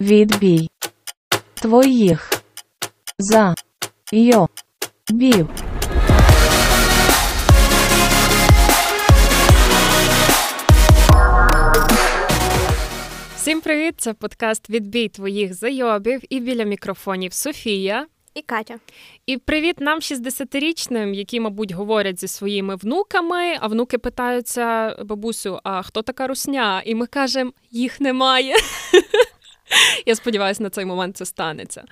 Відбій твоїх за йо бів. Всім привіт! Це подкаст Відбій твоїх зайобів і біля мікрофонів Софія. І Катя. І привіт нам 60-річним, які, мабуть, говорять зі своїми внуками. А внуки питаються бабусю: а хто така русня? І ми кажемо, їх немає. Я сподіваюся, на цей момент це станеться.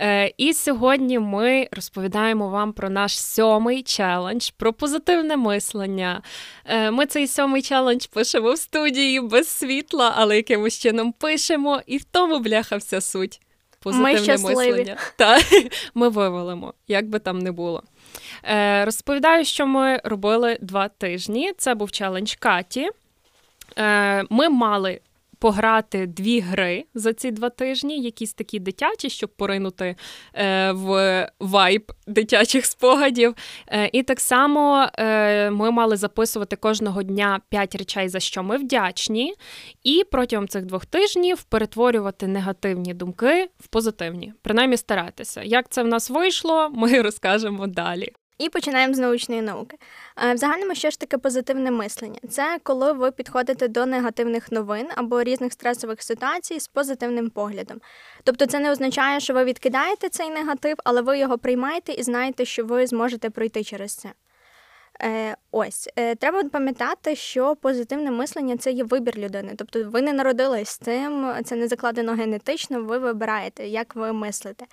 Е, І сьогодні ми розповідаємо вам про наш сьомий челендж, про позитивне мислення. Е, Ми цей сьомий челендж пишемо в студії без світла, але якимось чином пишемо, і в тому бляха вся суть. Позитивне Ми щасливі. мислення. Та, ми вивалимо, як би там не було. Е, Розповідаю, що ми робили два тижні. Це був челендж Каті. Е, Ми мали пограти дві гри за ці два тижні, якісь такі дитячі, щоб поринути е, в вайб дитячих спогадів. Е, і так само е, ми мали записувати кожного дня п'ять речей, за що ми вдячні, і протягом цих двох тижнів перетворювати негативні думки в позитивні. Принаймні старатися. Як це в нас вийшло, ми розкажемо далі. І починаємо з научної науки. Е, В загальному, що ж таке позитивне мислення? Це коли ви підходите до негативних новин або різних стресових ситуацій з позитивним поглядом. Тобто, це не означає, що ви відкидаєте цей негатив, але ви його приймаєте і знаєте, що ви зможете пройти через це. Е, ось е, треба пам'ятати, що позитивне мислення це є вибір людини. Тобто ви не народились з цим, це не закладено генетично, ви вибираєте, як ви мислите.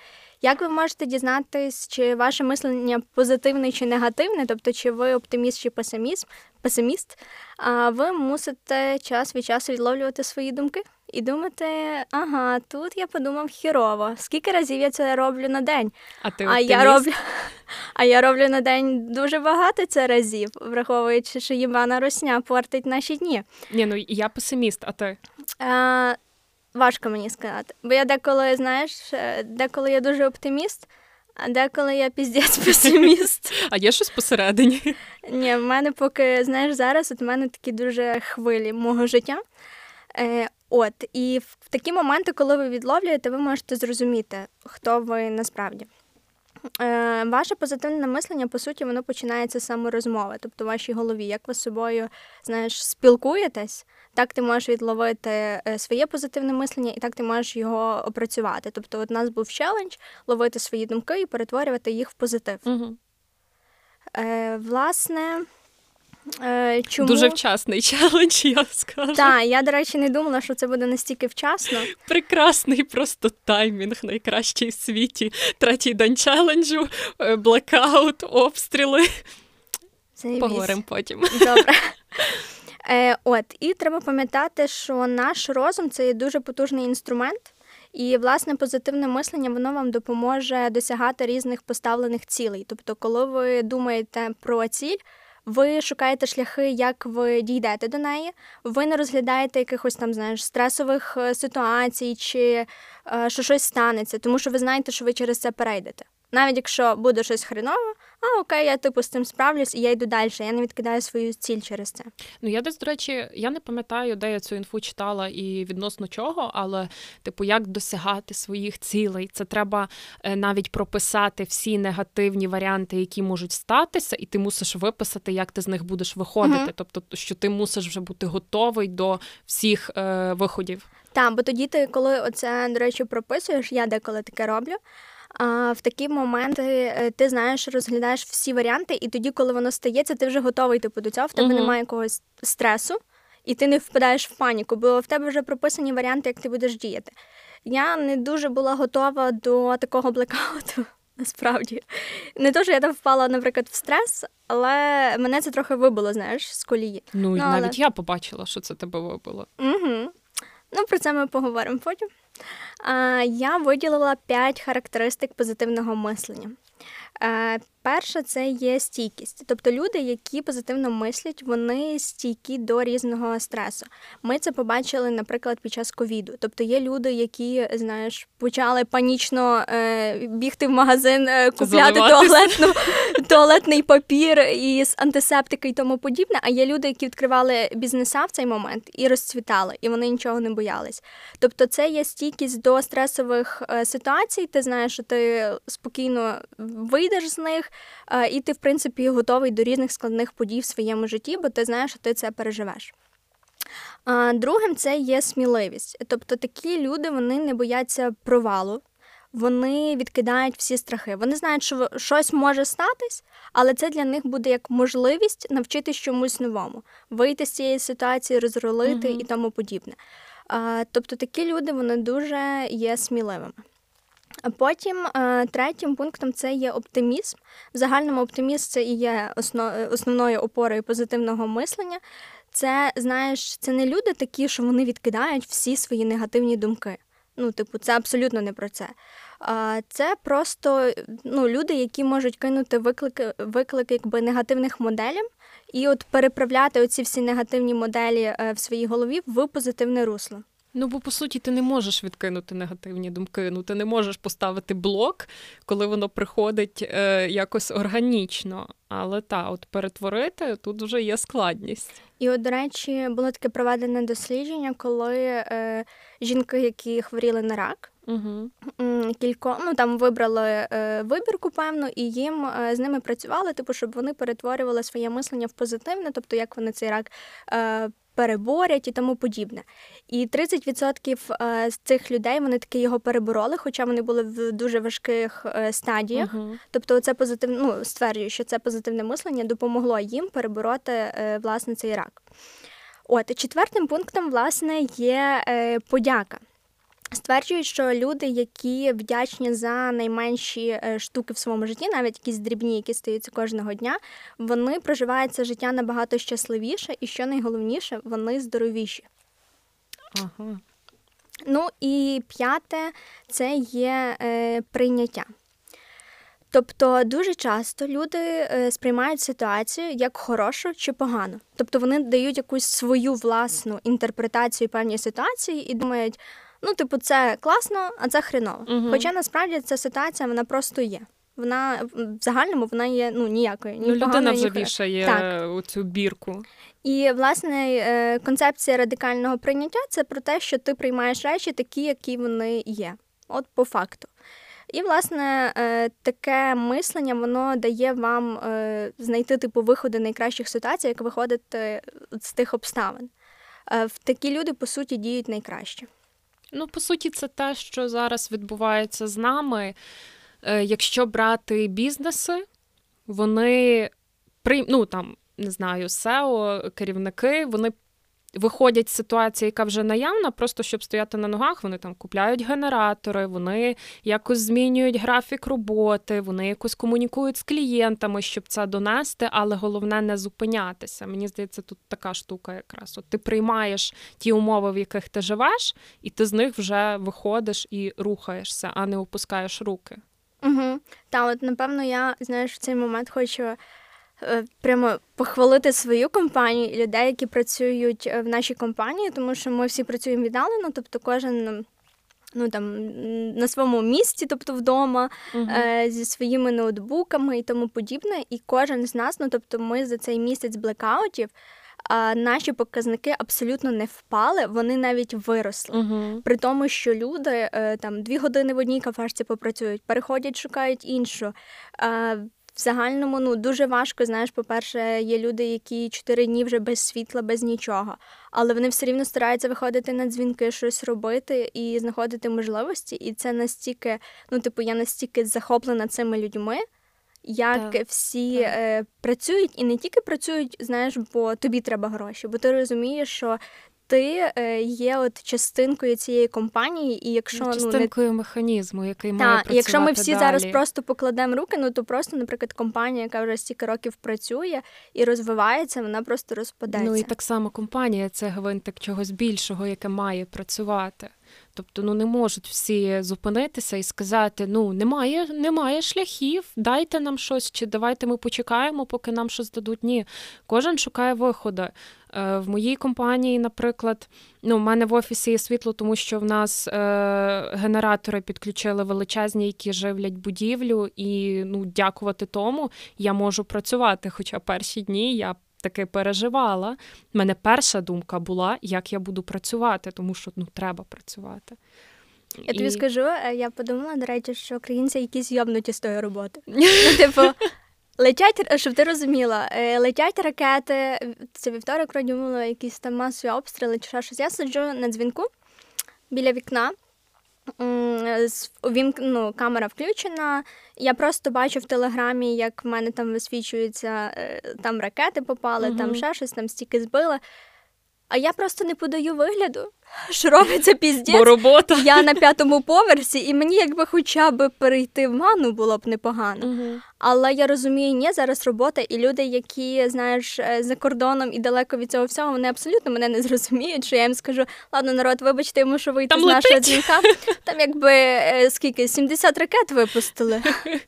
Як ви можете дізнатись, чи ваше мислення позитивне чи негативне, тобто чи ви оптиміст чи песиміст, песиміст, а ви мусите час від часу відловлювати свої думки і думати, ага, тут я подумав хірово. Скільки разів я це роблю на день? А ти А я роблю, а я роблю на день дуже багато це разів, враховуючи, що їбана русня портить наші дні. Ні, ну я песиміст, а ти? Е, важко мені сказати. Бо я деколи, знаєш, е, деколи я дуже оптиміст, а деколи я піздець песиміст. А є щось посередині? Ні, в мене поки, знаєш, зараз от в мене такі дуже хвилі мого життя. Е, от, і в такі моменти, коли ви відловлюєте, ви можете зрозуміти, хто ви насправді. Е, ваше позитивне мислення, по суті, воно починається з саморозмови, тобто в вашій голові. Як ви з собою знаєш, спілкуєтесь, так ти можеш відловити е, своє позитивне мислення, і так ти можеш його опрацювати. Тобто, от у нас був челендж ловити свої думки і перетворювати їх в позитив. Угу. Е, власне, е, чому Дуже вчасний челендж, я скажу. Так, я, до речі, не думала, що це буде настільки вчасно. Прекрасний просто таймінг, найкращий в світі. Третій день челенджу, е, блекаут, обстріли. Заєбісь. Поговоримо потім. Добре. Е, от, і треба пам'ятати, що наш розум це є дуже потужний інструмент, і власне позитивне мислення воно вам допоможе досягати різних поставлених цілей. Тобто, коли ви думаєте про ціль, ви шукаєте шляхи, як ви дійдете до неї. Ви не розглядаєте якихось там, знаєш, стресових е, ситуацій чи е, що щось станеться, тому що ви знаєте, що ви через це перейдете. Навіть якщо буде щось хреново, а окей, я типу з цим справлюсь і я йду далі. Я не відкидаю свою ціль через це. Ну я десь, до речі, я не пам'ятаю, де я цю інфу читала і відносно чого, але типу, як досягати своїх цілей. Це треба е, навіть прописати всі негативні варіанти, які можуть статися, і ти мусиш виписати, як ти з них будеш виходити. Мгм. Тобто, що ти мусиш вже бути готовий до всіх е, виходів. Так, бо тоді ти, коли оце, до речі, прописуєш, я деколи таке роблю. А в такі моменти е, ти знаєш, розглядаєш всі варіанти, і тоді, коли воно стається, ти вже готовий типу, до цього, в тебе Мгм. немає якогось стресу, і ти не впадаєш в паніку, бо в тебе вже прописані варіанти, як ти будеш діяти. Я не дуже була готова до такого блекауту. Насправді, не то, що я там впала, наприклад, в стрес, але мене це трохи вибило, знаєш, з колії. Ну, Ну, але- навіть я побачила, що це тебе вибило. Угу. Ну, про це ми поговоримо потім. Я виділила 5 характеристик позитивного мислення. Перша це є стійкість. Тобто люди, які позитивно мислять, вони стійкі до різного стресу. Ми це побачили, наприклад, під час ковіду. Тобто є люди, які знаєш, почали панічно е, бігти в магазин, е, купляти туалетну, туалетний папір і антисептики і тому подібне. А є люди, які відкривали бізнеса в цей момент і розцвітали, і вони нічого не боялись. Тобто, це є стійкість до стресових е, ситуацій. Ти знаєш, що ти спокійно вийдеш з них, і ти, в принципі, готовий до різних складних подій в своєму житті, бо ти знаєш, що ти це переживеш. Другим це є сміливість. Тобто такі люди вони не бояться провалу, вони відкидають всі страхи. Вони знають, що щось може статись, але це для них буде як можливість навчитись чомусь новому, вийти з цієї ситуації, розролити uh і тому подібне. Тобто такі люди вони дуже є сміливими. Потім третім пунктом це є оптимізм. В загальному оптимізм це і є основною опорою позитивного мислення. Це знаєш, це не люди такі, що вони відкидають всі свої негативні думки. Ну, типу, це абсолютно не про це. Це просто ну, люди, які можуть кинути виклики виклики якби негативних моделям і от переправляти оці всі негативні моделі е, в своїй голові в позитивне русло. Ну, бо по суті, ти не можеш відкинути негативні думки. Ну, ти не можеш поставити блок, коли воно приходить е, якось органічно. Але та, от перетворити тут вже є складність. І, от, до речі, було таке проведене дослідження, коли е, жінки, які хворіли на рак, угу. кілько ну там вибрали е, вибірку, певно, і їм е, з ними працювали, типу, щоб вони перетворювали своє мислення в позитивне, тобто як вони цей рак. Е, переборять і тому подібне. І 30% е, з цих людей вони таки його перебороли, хоча вони були в дуже важких е, стадіях. Uh-huh. Тобто, це позитивне, ну, стверджую, що це позитивне мислення допомогло їм перебороти е, власне цей рак. От четвертим пунктом, власне, є подяка. Стверджують, що люди, які вдячні за найменші е, штуки в своєму житті, навіть якісь дрібні, які стаються кожного дня, вони проживають це життя набагато щасливіше, і що найголовніше, вони здоровіші. Ага. Ну і п'яте це є е, прийняття. Тобто дуже часто люди е, сприймають ситуацію як хорошу чи погану. Тобто вони дають якусь свою власну інтерпретацію певній ситуації і думають. Ну, типу, це класно, а це хреново. Угу. Хоча насправді ця ситуація вона просто є. Вона в загальному вона є ну ніякою. Ні ну, людина вже вішає так. цю бірку. І власне е, концепція радикального прийняття це про те, що ти приймаєш речі такі, які вони є. От по факту. І, власне, е, таке мислення воно дає вам е, знайти типу виходи найкращих ситуацій, як виходити з тих обставин. Такі люди, по суті, діють найкраще. Ну, по суті, це те, що зараз відбувається з нами. Е, якщо брати бізнеси, вони ну, там, не знаю, SEO, керівники, вони виходять з ситуації, яка вже наявна, просто щоб стояти на ногах, вони там купляють генератори, вони якось змінюють графік роботи, вони якось комунікують з клієнтами, щоб це донести, але головне не зупинятися. Мені здається, тут така штука, якраз От ти приймаєш ті умови, в яких ти живеш, і ти з них вже виходиш і рухаєшся, а не опускаєш руки. Угу. Та, от напевно, я знаєш, в цей момент хочу прямо похвалити свою компанію і людей, які працюють е, в нашій компанії, тому що ми всі працюємо віддалено, тобто кожен. Ну там на своєму місці, тобто вдома, uh-huh. е, зі своїми ноутбуками і тому подібне. І кожен з нас, ну тобто, ми за цей місяць блекаутів, а наші показники абсолютно не впали, вони навіть виросли. Uh-huh. При тому, що люди е, там дві години в одній кафешці попрацюють, переходять, шукають іншу. Е, в загальному ну дуже важко. Знаєш, по-перше, є люди, які чотири дні вже без світла, без нічого, але вони все рівно стараються виходити на дзвінки, щось робити і знаходити можливості. І це настільки, ну типу, я настільки захоплена цими людьми. Як так, всі так. Е, працюють і не тільки працюють, знаєш, бо тобі треба гроші, бо ти розумієш, що ти е, є от частинкою цієї компанії, і якщо ну, частинкою ну, не... механізму, який має працювати якщо ми всі далі. зараз просто покладемо руки, ну то просто, наприклад, компанія, яка вже стільки років працює і розвивається, вона просто розпадеться. Ну і так само компанія це гвинтик чогось більшого, яке має працювати. Тобто, ну не можуть всі зупинитися і сказати: ну немає, немає шляхів, дайте нам щось, чи давайте ми почекаємо, поки нам щось дадуть. Ні, кожен шукає виходи. Е, в моїй компанії, наприклад, ну, в мене в офісі є світло, тому що в нас е, генератори підключили величезні, які живлять будівлю, і ну, дякувати тому я можу працювати. Хоча перші дні я таки переживала. У мене перша думка була, як я буду працювати, тому що ну, треба працювати. Я тобі скажу, е, я подумала, до речі, що українці якісь йобнуті з тої роботи. Ну, типу, летять, щоб ти розуміла, е, летять ракети, це вівторок вроді було якісь там масові обстріли чи щось. Я сиджу на дзвінку біля вікна. Ну, камера включена. Я просто бачу в телеграмі, як в мене там висвічуються, е, там ракети попали, угу. там ще щось, там стільки збили. А я просто не подаю вигляду, що робиться піздець. Бо робота. Я на п'ятому поверсі, і мені якби хоча б перейти в ванну було б непогано. Угу. Але я розумію, ні, зараз робота, і люди, які знаєш е, за кордоном і далеко від цього всього, вони абсолютно мене не зрозуміють. Що я їм скажу, ладно, народ, вибачте, я мушу вийти Там з нашого дзвінка. Там якби е, скільки 70 ракет випустили.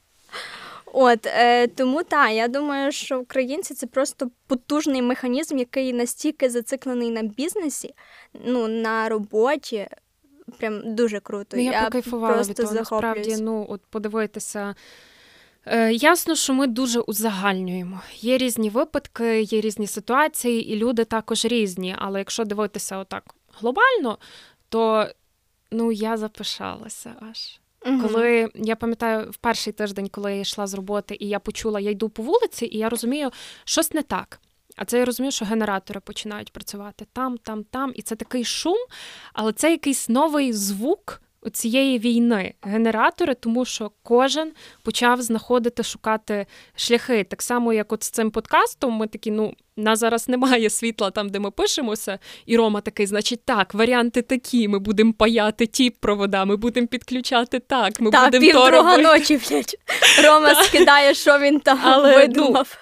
От е, тому так, я думаю, що українці це просто потужний механізм, який настільки зациклений на бізнесі, ну на роботі. Прям дуже круто. Ну, я, я покайфувала просто від того, насправді, ну от подивитися. Е, Ясно, що ми дуже узагальнюємо. Є різні випадки, є різні ситуації, і люди також різні. Але якщо дивитися отак глобально, то ну я запишалася аж. Угу. Коли я пам'ятаю в перший тиждень, коли я йшла з роботи, і я почула, я йду по вулиці, і я розумію, щось не так. А це я розумію, що генератори починають працювати там, там, там. І це такий шум, але це якийсь новий звук, цієї війни генератори, тому що кожен почав знаходити, шукати шляхи. Так само, як от з цим подкастом, ми такі, ну, нас зараз немає світла там, де ми пишемося, і Рома такий, значить, так, варіанти такі. Ми будемо паяти ті провода, ми будемо підключати так. Ми будемо друга ночі, блядь. Рома скидає, що він там Але, ну, видумав.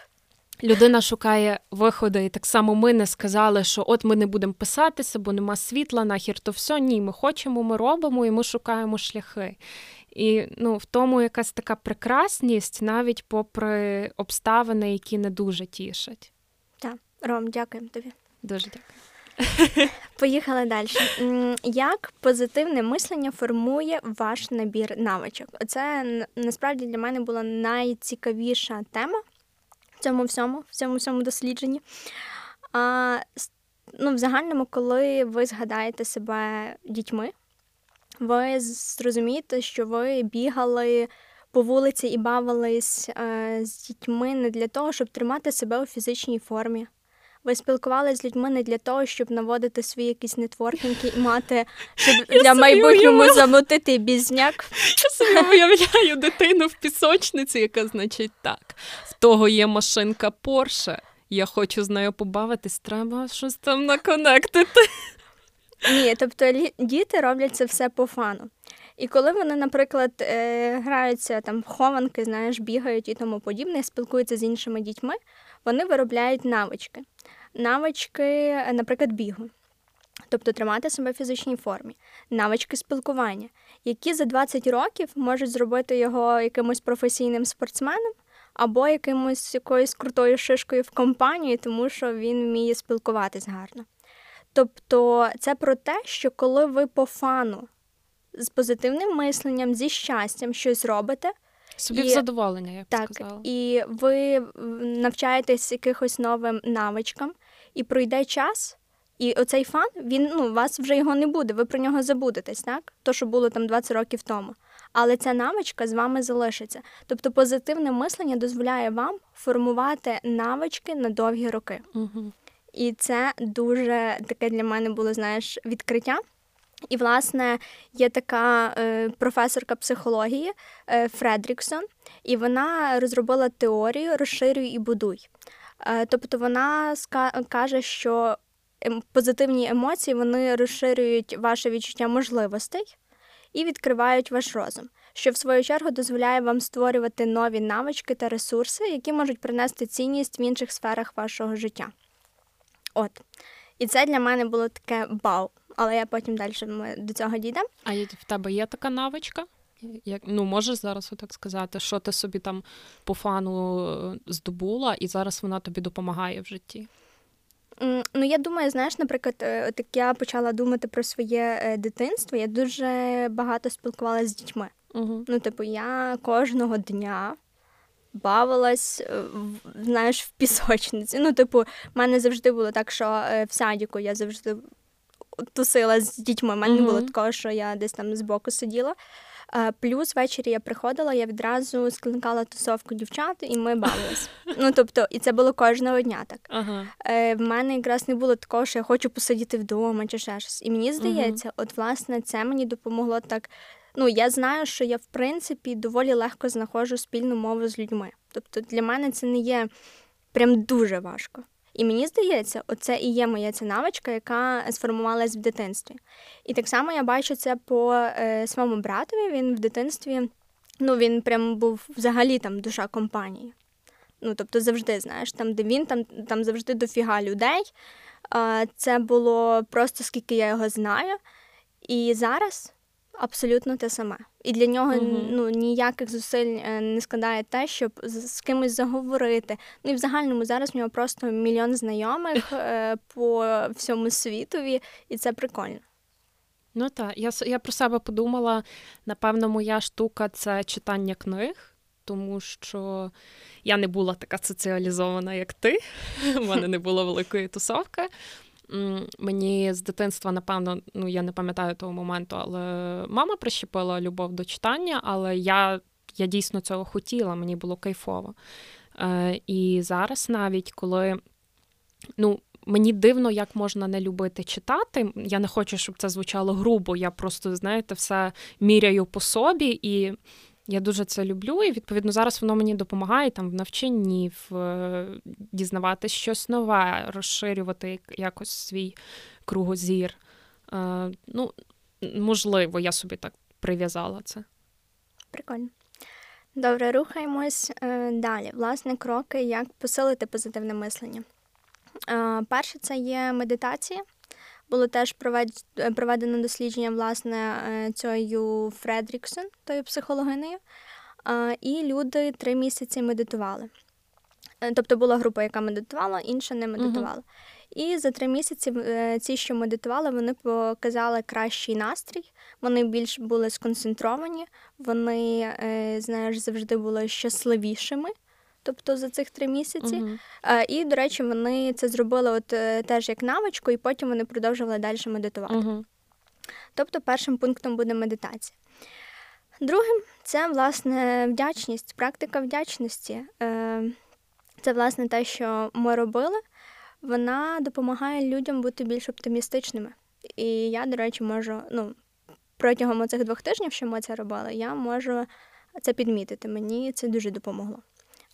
Людина шукає виходи, і так само ми не сказали, що от ми не будемо писатися, бо нема світла, нахер то все. Ні, ми хочемо, ми робимо і ми шукаємо шляхи. І ну, в тому якась така прекрасність, навіть попри обставини, які не дуже тішать. Так, Ром, дякуємо тобі. Дуже дякую. Поїхали далі. Як позитивне мислення формує ваш набір навичок? Це насправді для мене була найцікавіша тема цьому всьому, в цьому всьому дослідженні. А, ну, В загальному, коли ви згадаєте себе дітьми, ви зрозумієте, що ви бігали по вулиці і бавились е, з дітьми не для того, щоб тримати себе у фізичній формі. Ви спілкувалися з людьми не для того, щоб наводити свої якісь нетворкінги і мати, щоб Я для майбутнього замутити бізняк. Я собі уявляю дитину в пісочниці, яка значить так. В того є машинка Порше. Я хочу з нею побавитись, треба щось там наконектити. Ні, тобто діти роблять це все по фану. І коли вони, наприклад, е, граються там в хованки, знаєш, бігають і тому подібне, спілкуються з іншими дітьми, вони виробляють навички. Навички, наприклад, бігу. Тобто тримати себе в фізичній формі, навички спілкування, які за 20 років можуть зробити його якимось професійним спортсменом або якимось якоюсь крутою шишкою в компанії, тому що він вміє спілкуватись гарно. Тобто це про те, що коли ви по фану з позитивним мисленням, зі щастям щось робите. Собі і, в задоволення, я б так, сказала. І ви навчаєтесь якихось новим навичкам, і пройде час, і оцей фан, він ну, у вас вже його не буде, ви про нього забудетесь, так? То, що було там 20 років тому. Але ця навичка з вами залишиться. Тобто позитивне мислення дозволяє вам формувати навички на довгі роки. Угу. І це дуже таке для мене було, знаєш, відкриття. І, власне, є така е, професорка психології е, Фредріксон, і вона розробила теорію розширюй і будуй. Е, тобто вона каже, що ем- позитивні емоції вони розширюють ваше відчуття можливостей і відкривають ваш розум, що в свою чергу дозволяє вам створювати нові навички та ресурси, які можуть принести цінність в інших сферах вашого життя. От. І це для мене було таке бау. Але я потім далі ми до цього дійдемо. А в тебе є така навичка? Як, Ну, можеш зараз так сказати, що ти собі там по фану е, здобула, і зараз вона тобі допомагає в житті? Ну, я думаю, знаєш, наприклад, е, от як я почала думати про своє е, дитинство, я дуже багато спілкувалася з дітьми. Угу. Ну, типу, я кожного дня бавилась, знаєш, в пісочниці. Ну, типу, в мене завжди було так, що в садіку я завжди тусила з дітьми. У мене не було такого, що я десь там збоку сиділа. Плюс ввечері я приходила, я відразу скликала тусовку дівчат, і ми бавились. Ну тобто, і це було кожного дня так. Ага. Е, В мене якраз не було такого, що я хочу посидіти вдома чи ще щось. І мені здається, от власне це мені допомогло так. Ну, я знаю, що я в принципі доволі легко знаходжу спільну мову з людьми. Тобто для мене це не є прям дуже важко. І мені здається, оце і є моя ця навичка, яка сформувалась в дитинстві. І так само я бачу це по е, своєму братові. Він в дитинстві, ну він прям був взагалі там душа компанії. Ну, тобто, завжди, знаєш, там, де він, там там завжди дофіга людей. Е, це було просто скільки я його знаю. І зараз абсолютно те саме. І для нього mm-hmm. ну, ніяких зусиль е, не складає те, щоб з кимось заговорити. Ну і в загальному зараз в нього просто мільйон знайомих е, по всьому світові, і це прикольно. Ну так, я я про себе подумала. Напевно, моя штука це читання книг, тому що я не була така соціалізована, як ти. У мене не було великої тусовки. Мені з дитинства, напевно, ну я не пам'ятаю того моменту, але мама прищепила любов до читання, але я я дійсно цього хотіла, мені було кайфово. Е, І зараз навіть коли ну, мені дивно, як можна не любити читати. Я не хочу, щоб це звучало грубо. Я просто, знаєте, все міряю по собі і. Я дуже це люблю, і відповідно зараз воно мені допомагає там в навчанні, в е, дізнаватися щось нове, розширювати якось свій кругозір. Е, ну, можливо, я собі так прив'язала це. Прикольно. Добре, рухаємось е, далі. Власне, кроки, як посилити позитивне мислення. Е, перше, це є медитація. Було теж е, проведено дослідження власне е, цією Фредріксон, тою психологинею, і люди три місяці медитували. Е, тобто була група, яка медитувала, інша не медитувала. uh І за три місяці ці, що медитували, вони показали кращий настрій, вони більш були сконцентровані, вони, знаєш, завжди були щасливішими тобто за цих три місяці. Uh-huh. І, до речі, вони це зробили от е, теж як навичку, і потім вони продовжували далі медитувати. Uh-huh. Тобто, першим пунктом буде медитація. Другим це, власне, вдячність, практика вдячності. Е, це, власне, те, що ми робили. Вона допомагає людям бути більш оптимістичними. І я, до речі, можу, ну, протягом цих двох тижнів, що ми це робили, я можу це підмітити. Мені це дуже допомогло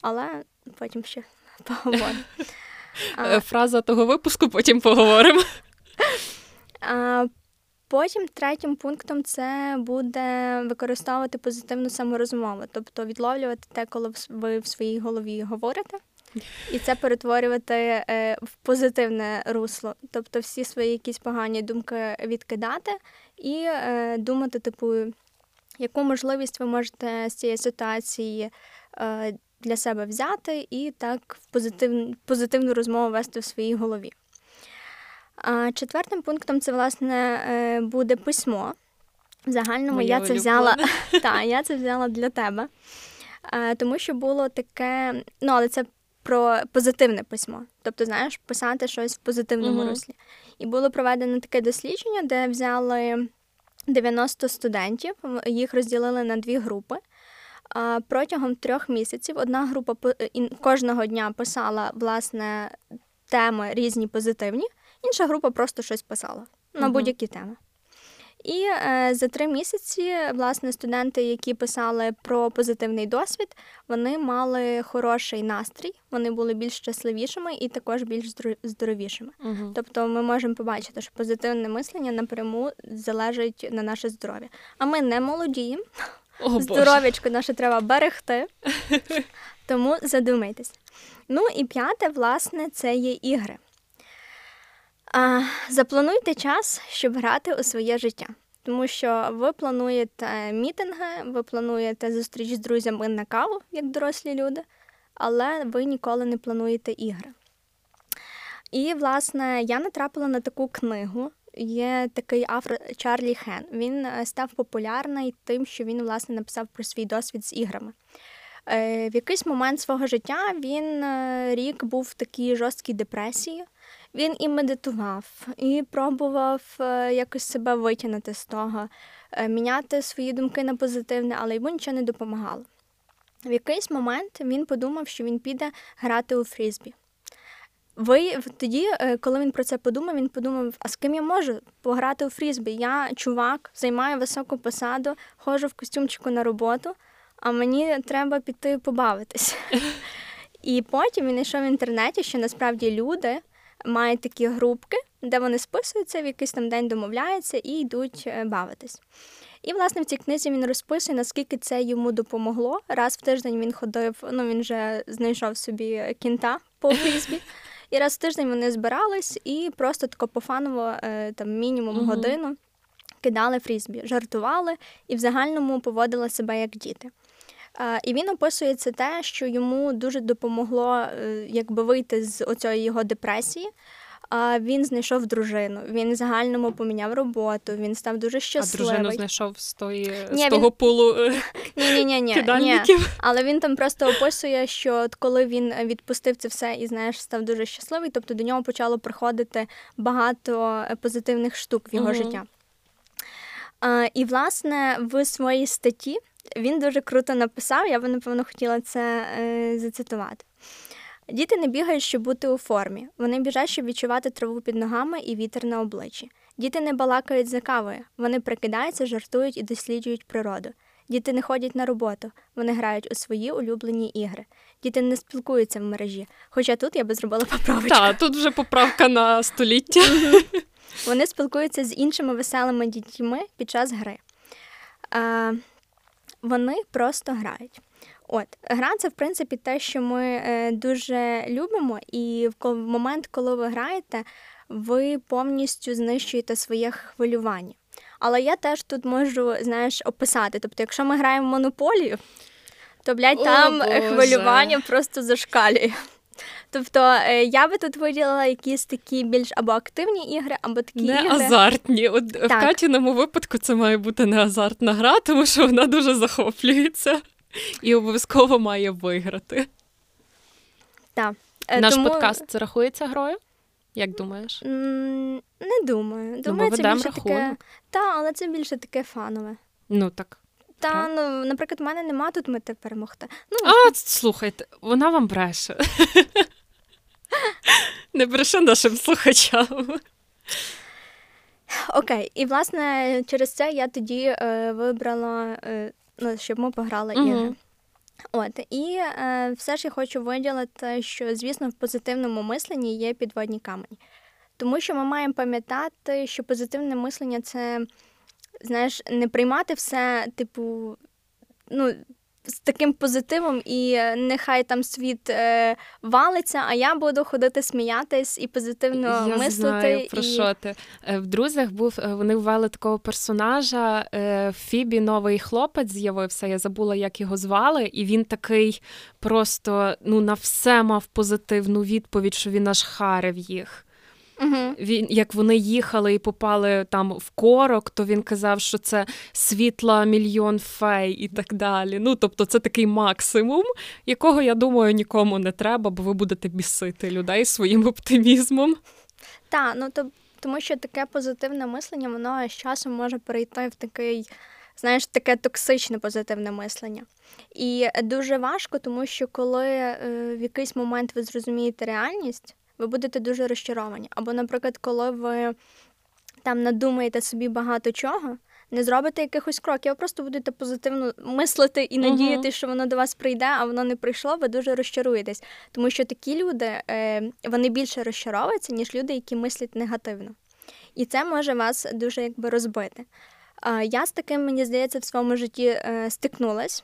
але потім ще поговоримо. Е, фраза того випуску, потім поговоримо. А, Потім третім пунктом це буде використовувати позитивну саморозмову, тобто відловлювати те, коли ви в своїй голові говорите, і це перетворювати е, в позитивне русло, тобто всі свої якісь погані думки відкидати і е, думати, типу, яку можливість ви можете з цієї ситуації для себе взяти і так в позитив, позитивну розмову вести в своїй голові. А Четвертим пунктом це, власне, е, буде письмо. В загальному я це взяла та, я це взяла для тебе, е, тому що було таке, ну, але це про позитивне письмо. Тобто, знаєш, писати щось в позитивному uh руслі. І було проведено таке дослідження, де взяли 90 студентів, їх розділили на дві групи. Протягом трьох місяців одна група кожного дня писала власне теми різні позитивні, інша група просто щось писала на будь-які теми. І е, за три місяці, власне, студенти, які писали про позитивний досвід, вони мали хороший настрій, вони були більш щасливішими і також більш здоровішими. uh Тобто, ми можемо побачити, що позитивне мислення напряму залежить на наше здоров'я. А ми не молодіємо, о, Здоров'ячко наше треба берегти. Тому задумайтесь. Ну і п'яте, власне, це є ігри. А, Заплануйте час, щоб грати у своє життя. Тому що ви плануєте мітинги, ви плануєте зустріч з друзями на каву, як дорослі люди, але ви ніколи не плануєте ігри. І, власне, я натрапила на таку книгу. Є такий автор Чарлі Хен. Він е, став популярний тим, що він власне написав про свій досвід з іграми. Е, в якийсь момент свого життя він е, рік був в такій жорсткій депресії. Він і медитував, і пробував якось себе витягнути з того, міняти свої думки на позитивне, але йому нічого не допомагало. В якийсь момент він подумав, що він піде грати у фрізбі. Ви тоді, е, коли він про це подумав, він подумав: а з ким я можу пограти у фрізбі? Я чувак, займаю високу посаду, ходжу в костюмчику на роботу, а мені треба піти побавитись. І потім він йшов в інтернеті, що насправді люди мають такі групки, де вони списуються, в якийсь там день домовляються і йдуть е, бавитись. І, власне, в цій книзі він розписує, наскільки це йому допомогло. Раз в тиждень він ходив, ну він вже знайшов собі кінта по фрізбі. І раз в тиждень вони збирались і просто тако пофаново е, там мінімум угу. годину кидали фрізбі, жартували і в загальному поводили себе як діти. І він описує це те, що йому дуже допомогло е, якби вийти з оцієї його депресії. Він знайшов дружину, він загальному поміняв роботу, він став дуже щасливий. А дружину знайшов з тої ні, з того він... пулу е, ні, ні, ні, кидальників? Ні. Але він там просто описує, що от коли він відпустив це все і знаєш, став дуже щасливий, тобто до нього почало приходити багато е, позитивних штук в його угу. життя. А, І, власне, в своїй статті він дуже круто написав, я би, напевно, хотіла це е, зацитувати. Діти не бігають, щоб бути у формі. Вони біжать, щоб відчувати траву під ногами і вітер на обличчі. Діти не балакають за кавою. Вони прикидаються, жартують і досліджують природу. Діти не ходять на роботу, вони грають у свої улюблені ігри. Діти не спілкуються в мережі. Хоча тут я би зробила поправочку. Так, тут вже поправка на століття. Вони спілкуються з іншими веселими дітьми під час гри. Вони просто грають. От гра це в принципі те, що ми е, дуже любимо, і в момент, коли ви граєте, ви повністю знищуєте своє хвилювання. Але я теж тут можу знаєш, описати. Тобто, якщо ми граємо в монополію, то блядь, там О, хвилювання просто зашкалює. Тобто е, я би тут виділила якісь такі більш або активні ігри, або такі не ігри. азартні. От так. в Катіному випадку це має бути не азартна гра, тому що вона дуже захоплюється і обов'язково має виграти. Так. Е, Наш тому... подкаст це рахується грою? Як думаєш? Mm, не думаю. Думаю, ну, це більше таке. Так, але це більше таке фанове. Ну так. Та, ну, наприклад, в мене нема тут мети перемогти. Ну, А, слухайте, вона вам бреше. Не бреше нашим слухачам. Окей, і власне через це я тоді е, вибрала е, ну, щоб ми пограли uh-huh. ігри. От і е, все ж я хочу виділити, що звісно в позитивному мисленні є підводні камені, тому що ми маємо пам'ятати, що позитивне мислення це знаєш, не приймати все, типу, ну з таким позитивом, і е, нехай там світ е, валиться, а я буду ходити сміятись і позитивно я мислити. Знаю, про і... що ти. Е, в друзях був е, вони ввели такого персонажа. Фібі новий хлопець з'явився. Я забула, як його звали, і він такий просто ну на все мав позитивну відповідь, що він аж харив їх. Угу. Він як вони їхали і попали там в корок, то він казав, що це світла мільйон фей і так далі. Ну тобто, це такий максимум, якого я думаю нікому не треба, бо ви будете бісити людей своїм оптимізмом. Так, ну то тому, що таке позитивне мислення, воно з часом може перейти в такий. Знаєш, таке токсичне позитивне мислення. І дуже важко, тому що коли е, в якийсь момент ви зрозумієте реальність, ви будете дуже розчаровані. Або, наприклад, коли ви там надумаєте собі багато чого, не зробите якихось кроків, а просто будете позитивно мислити і надіяти, uh-huh. що воно до вас прийде, а воно не прийшло, ви дуже розчаруєтесь. Тому що такі люди е, вони більше розчаровуються, ніж люди, які мислять негативно. І це може вас дуже якби розбити. Я з таким, мені здається, в своєму житті е, стикнулась.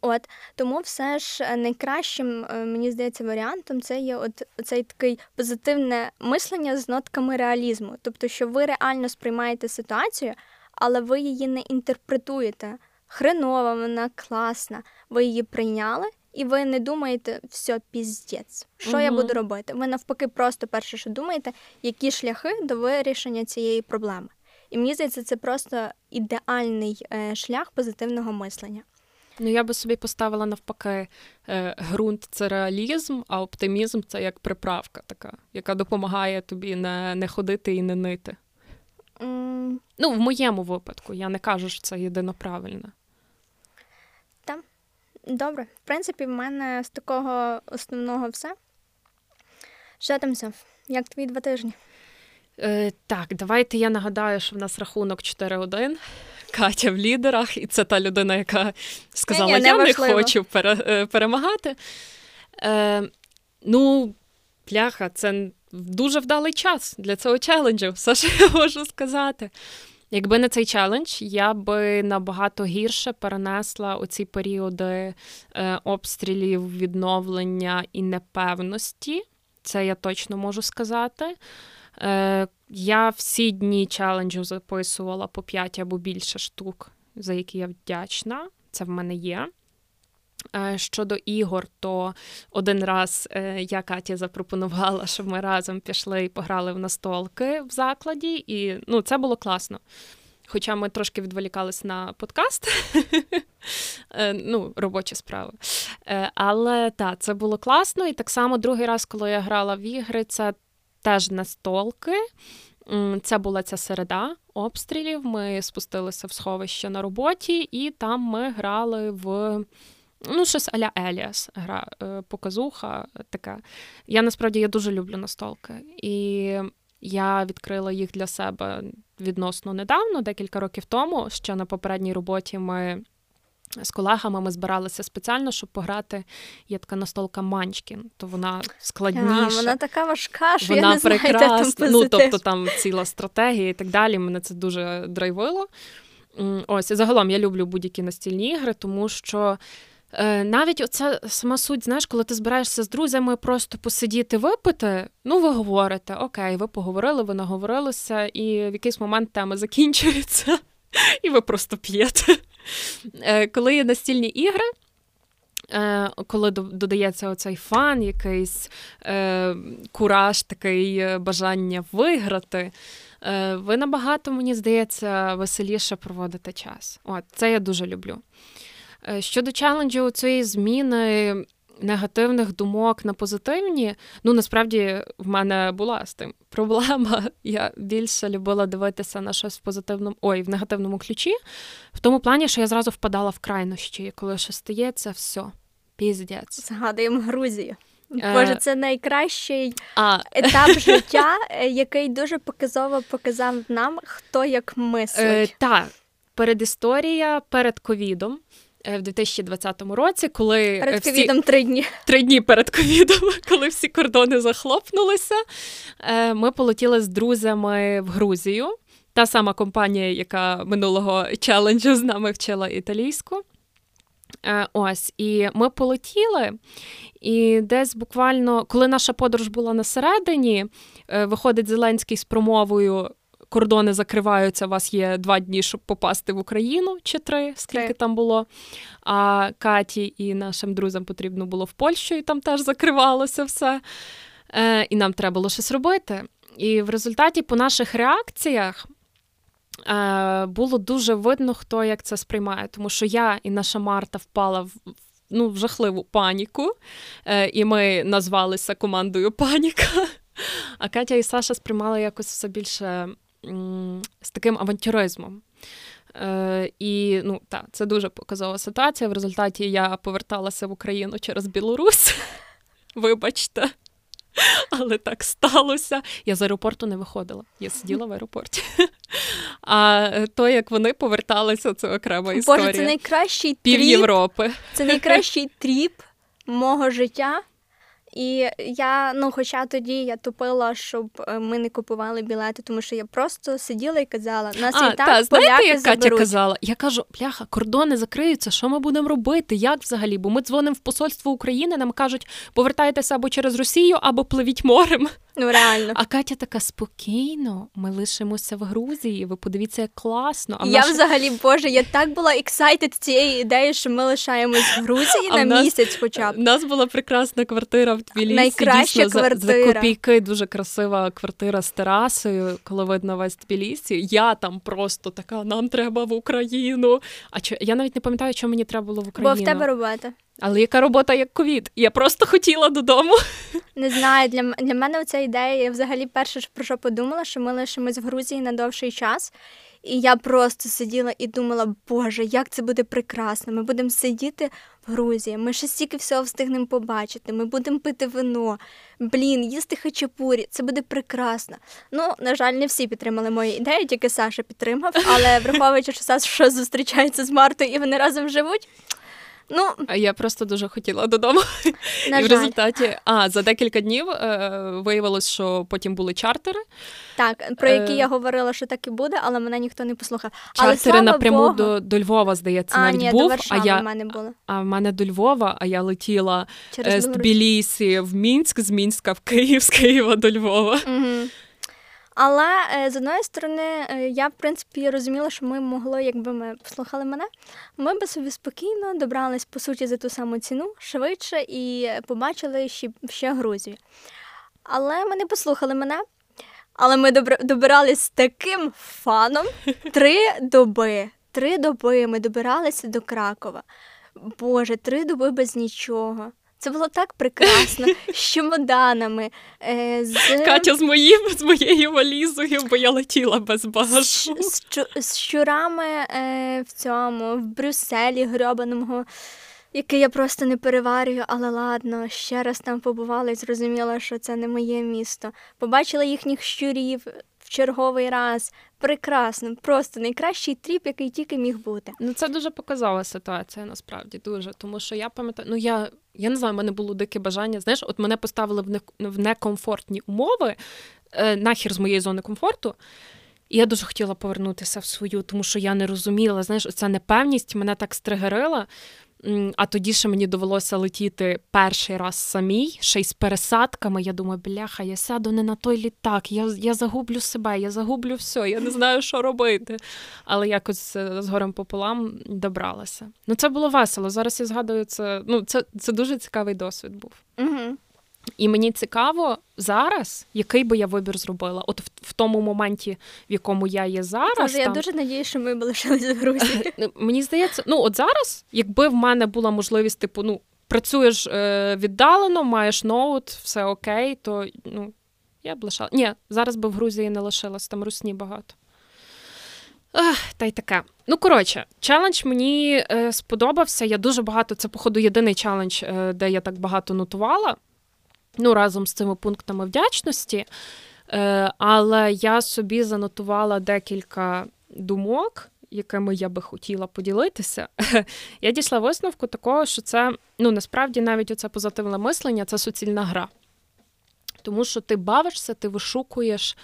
От тому все ж е, найкращим, е, мені здається, варіантом це є от цей такий позитивне мислення з нотками реалізму. Тобто, що ви реально сприймаєте ситуацію, але ви її не інтерпретуєте. Хренова, вона класна. Ви її прийняли, і ви не думаєте, все, піздець, що я буду робити. Ви навпаки, просто перше, що думаєте, які шляхи до вирішення цієї проблеми. І мені здається, це просто ідеальний е, шлях позитивного мислення. Ну, я би собі поставила навпаки, е, ґрунт це реалізм, а оптимізм це як приправка така, яка допомагає тобі не, не ходити і не нити. М, Ну, в моєму випадку, я не кажу, що це єдино правильне. Добре, в принципі, в мене з такого основного все. Що там все? Як твої два тижні? Е, так, давайте я нагадаю, що в нас рахунок 4-1. Катя в лідерах, і це та людина, яка сказала: Ні-ні, Я не неважливо. хочу пере, е, перемагати. Е, ну, пляха, це дуже вдалий час для цього челенджу. Все, що я можу сказати. Якби не цей челендж, я би набагато гірше перенесла оці періоди е, обстрілів, відновлення і непевності. Це я точно можу сказати. Е, я всі дні челенджу записувала по 5 або більше штук, за які я вдячна. Це в мене є. Е, Щодо ігор, то один раз е, я Каті запропонувала, щоб ми разом пішли і пограли в настолки в закладі, і ну, це було класно. Хоча ми трошки відволікались на подкаст, Е, ну, робочі справи. Але так, це було класно. І так само другий раз, коли я грала в ігри, це теж настолки. Це була ця середа обстрілів. Ми спустилися в сховище на роботі, і там ми грали в. Ну, щось аля Еліас, гра е, показуха така. Я насправді я дуже люблю настолки. І я відкрила їх для себе відносно недавно, декілька років тому. Ще на попередній роботі ми з колегами ми збиралися спеціально, щоб пограти. Є така настолка Манчкін, то вона складніша. А, вона така важка, що Вона я не знаю, де там прекрасна. Ну, тобто там ціла стратегія і так далі. Мене це дуже драйвило. Ось, і загалом я люблю будь-які настільні ігри, тому що. Е, навіть оця сама суть, знаєш, коли ти збираєшся з друзями просто посидіти, випити, ну ви говорите, окей, ви поговорили, ви наговорилися, і в якийсь момент тема закінчується, і ви просто п'єте. Е, коли є настільні ігри, е, коли додається оцей фан, якийсь е, кураж, такий е, бажання виграти, е, ви набагато, мені здається, веселіше проводите час. От, це я дуже люблю. Щодо челенджу цієї зміни негативних думок на позитивні, ну насправді в мене була з тим проблема. Я більше любила дивитися на щось в позитивному, ой, в негативному ключі, в тому плані, що я зразу впадала в крайнощі, коли щось стається, все, піздець. Згадуємо Грузію. Е, Боже, це найкращий А етап життя, е, який дуже показово показав нам, хто як е, мислить. так, передісторія перед ковідом. Е, В 2020 році, коли е, Перед всі, ковідом три дні. три дні перед ковідом, коли всі кордони захлопнулися, е, ми полетіли з друзями в Грузію. Та сама компанія, яка минулого челенджу з нами вчила італійську. Ось, і ми полетіли, і десь буквально, коли наша подорож була на середині, виходить Зеленський з промовою. Кордони закриваються, у вас є два дні, щоб попасти в Україну, чи три, скільки Три. там було. А Каті і нашим друзям потрібно було в Польщу, і там теж закривалося все. Е, і нам треба було щось робити. І в результаті, по наших реакціях, е, було дуже видно, хто як це сприймає. Тому що я і наша Марта впала в. Ну, в жахливу паніку, е, і ми назвалися командою Паніка. А Катя і Саша сприймали якось все більше з таким авантюризмом. Е, і ну, так, це дуже показова ситуація. В результаті я поверталася в Україну через Білорусь. Вибачте. Але так сталося. Я з аеропорту не виходила. Я сиділа в аеропорті. А то, як вони поверталися, це окрема історія. Боже, це найкращий п'яв trip. Європи. Це найкращий trip мого життя. І я, ну, хоча тоді я тупила, щоб е, ми не купували білети, тому що я просто сиділа і казала, нас А, і так та, знаєте, поляки як Катя заберуть. казала? Я кажу, бляха, кордони закриються, що ми будемо робити? Як взагалі? Бо ми дзвонимо в посольство України, нам кажуть, повертайтеся або через Росію, або пливіть морем. Ну реально. А Катя така спокійно, ми лишимося в Грузії. Ви подивіться, як класно. А я наших- взагалі, боже, я так була excited цієї ідеї, що ми лишаємось в Грузії А на нас- місяць хоча б. У нас була прекрасна квартира в Тбілісі. Найкраща дійсно, за, за копійки дуже красива квартира з терасою, коли видно весь Тбілісі. Я там просто така, нам треба в Україну. А чи я навіть не пам'ятаю, що мені треба було в Бо в тебе робота. Але яка робота як ковід? Я просто хотіла додому. Не знаю, для, для мене ця ідея, я взагалі перше про що подумала, що ми лишимось в Грузії на довший час. І я просто сиділа і думала, боже, як це буде прекрасно. Ми будемо сидіти в Грузії, ми ще стільки всього встигнемо побачити, ми будемо пити вино, блін, їсти хачапурі, це буде прекрасно. Ну, на жаль, не всі підтримали мою ідею, тільки Саша підтримав, але враховуючи, що Саша зустрічається з Мартою і вони разом живуть. Ну, я просто дуже хотіла додому. на і в результаті, а за декілька днів е, виявилось, що потім були чартери. так, про які Е, я говорила, що так і буде, але мене ніхто не послухав. Чартери слава напряму Богу, до, до Львова, здається, а, навіть ні, був. до а я в мене було. а в мене до Львова, а я летіла Через е, з. Тбілісі в Мінськ, з Мінська в Київ, з Києва до Львова. Мгм. Але е, з одної сторони, е, я в принципі розуміла, що ми могли, якби ми послухали мене, ми би собі спокійно добрались по суті за ту саму ціну швидше і побачили ще, ще Грузію. Але ми не послухали мене. Але ми добирались з таким фаном три доби. Три доби ми добиралися до Кракова. Боже, три доби без нічого. Це було так прекрасно з чемоданами, е, з, Катя з моїм, з моєю валізою, бо я летіла без з, багажу. з, чу- з щурами е, в цьому, в Брюсселі грьобаному, який я просто не переварюю, але ладно, ще раз там побувала і зрозуміла, що це не моє місто. Побачила їхніх щурів черговий раз. Прекрасно, просто найкращий тріп, який тільки міг бути. Ну, це дуже показова ситуація, насправді дуже. Тому що я пам'ятаю, ну я, я не знаю, в мене було дике бажання. Знаєш, от мене поставили в, не, в некомфортні умови, е, нахер з моєї зони комфорту. І я дуже хотіла повернутися в свою, тому що я не розуміла, знаєш, ця непевність мене так стригерила. А тоді ще мені довелося летіти перший раз самій, ще й з пересадками. Я думаю, бляха, я сяду не на той літак, я, я загублю себе, я загублю все, я не знаю, що робити. Але якось е, з горем пополам добралася. Ну, це було весело. Зараз я згадую це. Ну, це, це дуже цікавий досвід був. Угу. І мені цікаво зараз, який би я вибір зробила. От в, в тому моменті, в якому я є зараз. Боже, я дуже надію, що ми б лишились в Грузії. Ну, Мені здається, ну от зараз, якби в мене була можливість, типу, ну, працюєш е, віддалено, маєш ноут, все окей, то ну, я б лишала. Ні, зараз би в Грузії не лишилась, там русні багато. Ех, та й таке. Ну, коротше, челендж мені е, сподобався. Я дуже багато, це, походу, єдиний челендж, е, де я так багато нотувала. Ну, разом з цими пунктами вдячності. Е, але я собі занотувала декілька думок, якими я би хотіла поділитися. Я дійшла висновку такого, що це ну насправді навіть оце позитивне мислення це суцільна гра. Тому що ти бавишся, ти вишукуєш,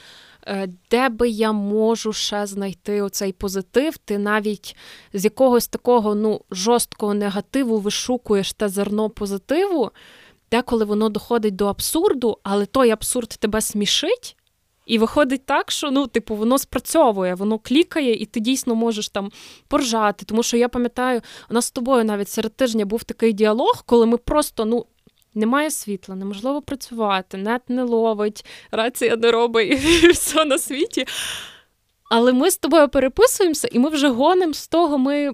е, де би я можу ще знайти оцей позитив. Ти навіть з якогось такого ну, жорсткого негативу вишукуєш те зерно позитиву, деколи воно доходить до абсурду, але той абсурд тебе смішить. І виходить так, що ну, типу, воно спрацьовує, воно клікає, і ти дійсно можеш там поржати. Тому що я пам'ятаю, у нас з тобою навіть серед тижня був такий діалог, коли ми просто ну. Немає світла, неможливо працювати, нет не ловить, рація не робить і все на світі. Але ми з тобою переписуємося, і ми вже гонимо з того, ми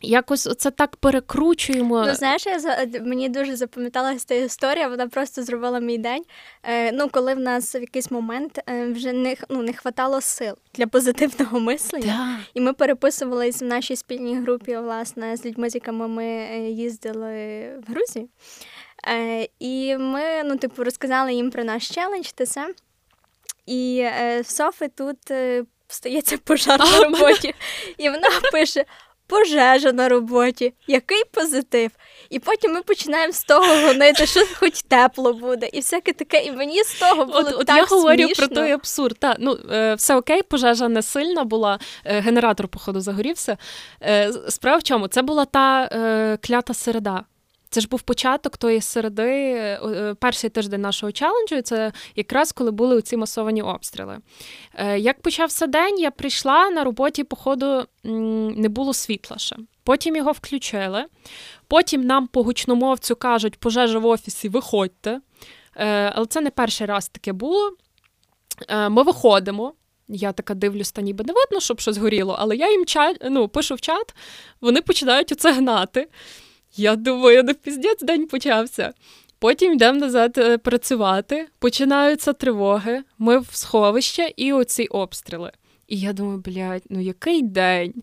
якось оце так перекручуємо. Ну, знаєш, я мені дуже запам'яталася та історія, вона просто зробила мій день. Е, ну, коли в нас в якийсь момент е, вже не, ну, не хватало сил для позитивного мислення. Да. І ми переписувались в нашій спільній групі, власне, з людьми, з якими ми е, їздили в Грузію. Е, і ми, ну, типу, розказали їм про наш челендж, те все. І е, в Софи тут е, стається пожар на роботі. І вона пише: пожежа на роботі, який позитив. І потім ми починаємо з того гонити, що хоч тепло буде, і всяке таке. І мені з того було От, от так я говорю смішно. про той абсурд. Та, ну, е, все окей, пожежа не сильна була, е, генератор, походу, загорівся. Е, справа в чому? Це була та е, клята середа. Це ж був початок тої середи, е, перший тиждень нашого челенджу. Це якраз коли були ці масовані обстріли. Е, Як почався день, я прийшла на роботі, походу, не було світла ще. Потім його включили. Потім нам по гучномовцю кажуть, пожежа в офісі, виходьте. Е, Але це не перший раз таке було. Ми виходимо. Я така дивлюсь, та ніби не видно, щоб щось горіло, але я їм чат, ну, пишу в чат, вони починають оце гнати. Я думаю, ну піздець день почався. Потім йдемо назад е, працювати, починаються тривоги, ми в сховище і оці обстріли. І я думаю, блядь, ну який день?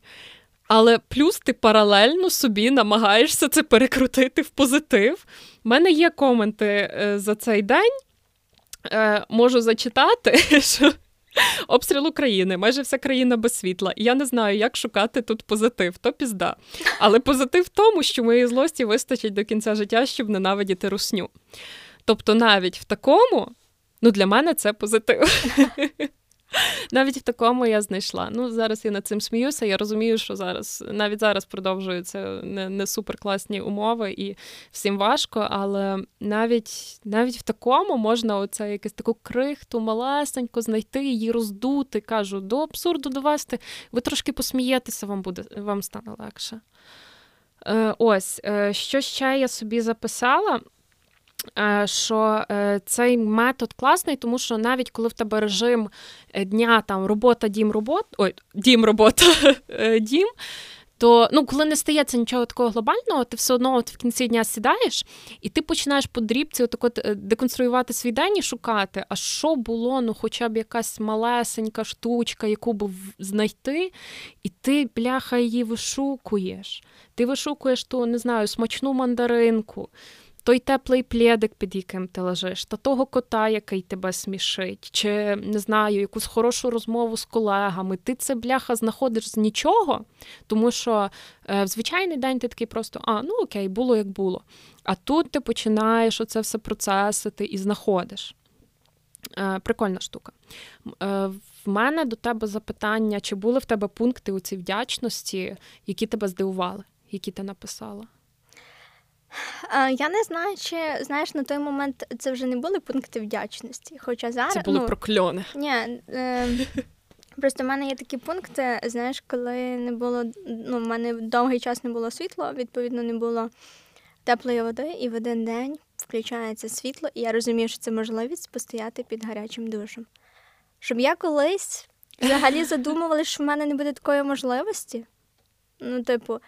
Але плюс ти паралельно собі намагаєшся це перекрутити в позитив. У мене є коменти е, за цей день. Е, можу зачитати, що обстріл України, майже вся країна без світла. І я не знаю, як шукати тут позитив, то пізда. Але позитив в тому, що моєї злості вистачить до кінця життя, щоб ненавидіти русню. Тобто, навіть в такому, ну для мене це позитив. Навіть в такому я знайшла. Ну, зараз я над цим сміюся. Я розумію, що зараз навіть зараз продовжуються не, не суперкласні умови і всім важко, але навіть навіть в такому можна оце якусь таку крихту малесеньку знайти, її роздути. Кажу, до абсурду довести. Ви трошки посмієтеся, вам буде вам стане легше. Е, ось, е, що ще я собі записала. Е, що е, цей метод класний, тому що навіть коли в тебе режим е, дня там робота, дім, робота, ой, дім, робота, дім. То ну, коли не стається нічого такого глобального, ти все одно от в кінці дня сідаєш, і ти починаєш по дрібці от от деконструювати свій день і шукати, а що було, ну хоча б якась малесенька штучка, яку б знайти, і ти, бляха, її вишукуєш. Ти вишукуєш ту, не знаю, смачну мандаринку, той теплий плєдик, під яким ти лежиш, та того кота, який тебе смішить, чи не знаю, якусь хорошу розмову з колегами. Ти це бляха знаходиш з нічого, тому що е, в звичайний день ти такий просто а, ну окей, було як було. А тут ти починаєш оце все процесити і знаходиш. Е, прикольна штука. Е, в мене до тебе запитання: чи були в тебе пункти у цій вдячності, які тебе здивували, які ти написала? А, я не знаю, чи знаєш, на той момент це вже не були пункти вдячності. Хоча зараз Це було ну, прокльоне. Ні, е, просто в мене є такі пункти, знаєш, коли не було, ну, в мене довгий час не було світла, відповідно, не було теплої води, і в один день включається світло, і я розумію, що це можливість постояти під гарячим душем. Щоб я колись взагалі задумувала, що в мене не буде такої можливості. Ну, типу,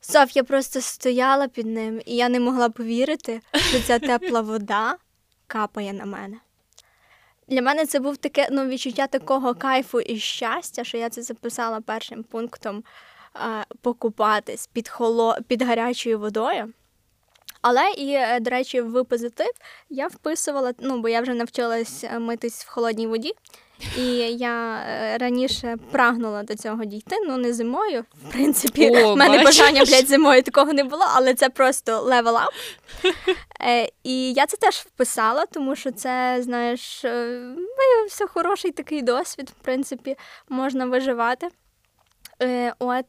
Соф, я просто стояла під ним, і я не могла повірити, що ця тепла вода капає на мене. Для мене це був таке ну, відчуття такого кайфу і щастя, що я це записала першим пунктом а, покупатись під, холо... під гарячою водою. Але і, е, до речі, в позитив я вписувала, ну, бо я вже навчилась е, митись в холодній воді. І я е, раніше прагнула до цього дійти, ну не зимою. В принципі, О, в мене бачиш? бажання блядь, зимою такого не було, але це просто level up. Е, і я це теж вписала, тому що це, знаєш, виявився хороший такий досвід, в принципі, можна виживати. От.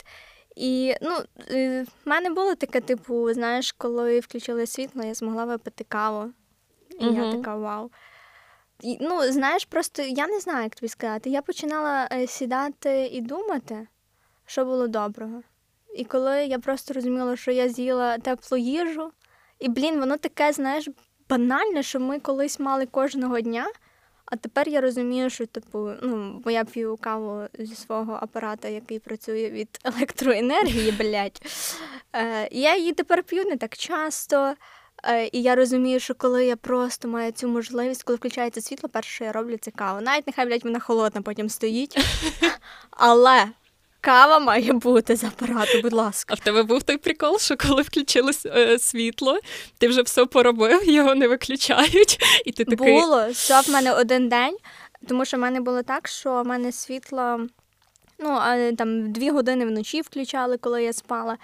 І ну, е, в мене було таке, типу, знаєш, коли включили світло, я змогла випити каву. І я така вау. І, ну, знаєш, просто я не знаю, як тобі сказати. Я починала е, сідати і думати, що було доброго. І коли я просто розуміла, що я з'їла теплу їжу, і, блін, воно таке, знаєш, банальне, що ми колись мали кожного дня. А тепер я розумію, що типу, ну, бо я п'ю каву зі свого апарата, який працює від електроенергії, блядь. Е, я її тепер п'ю не так часто. Е, і я розумію, що коли я просто маю цю можливість, коли включається світло, перше, що я роблю, це кава. Навіть нехай, блядь, вона холодна потім стоїть. Але кава має бути з апарату, будь ласка. А в тебе був той прикол, що коли включилось е, світло, ти вже все поробив, його не виключають, і ти такий. Було, що в мене один день, тому що в мене було так, що в мене світло Ну, а там дві години вночі включали, коли я спала.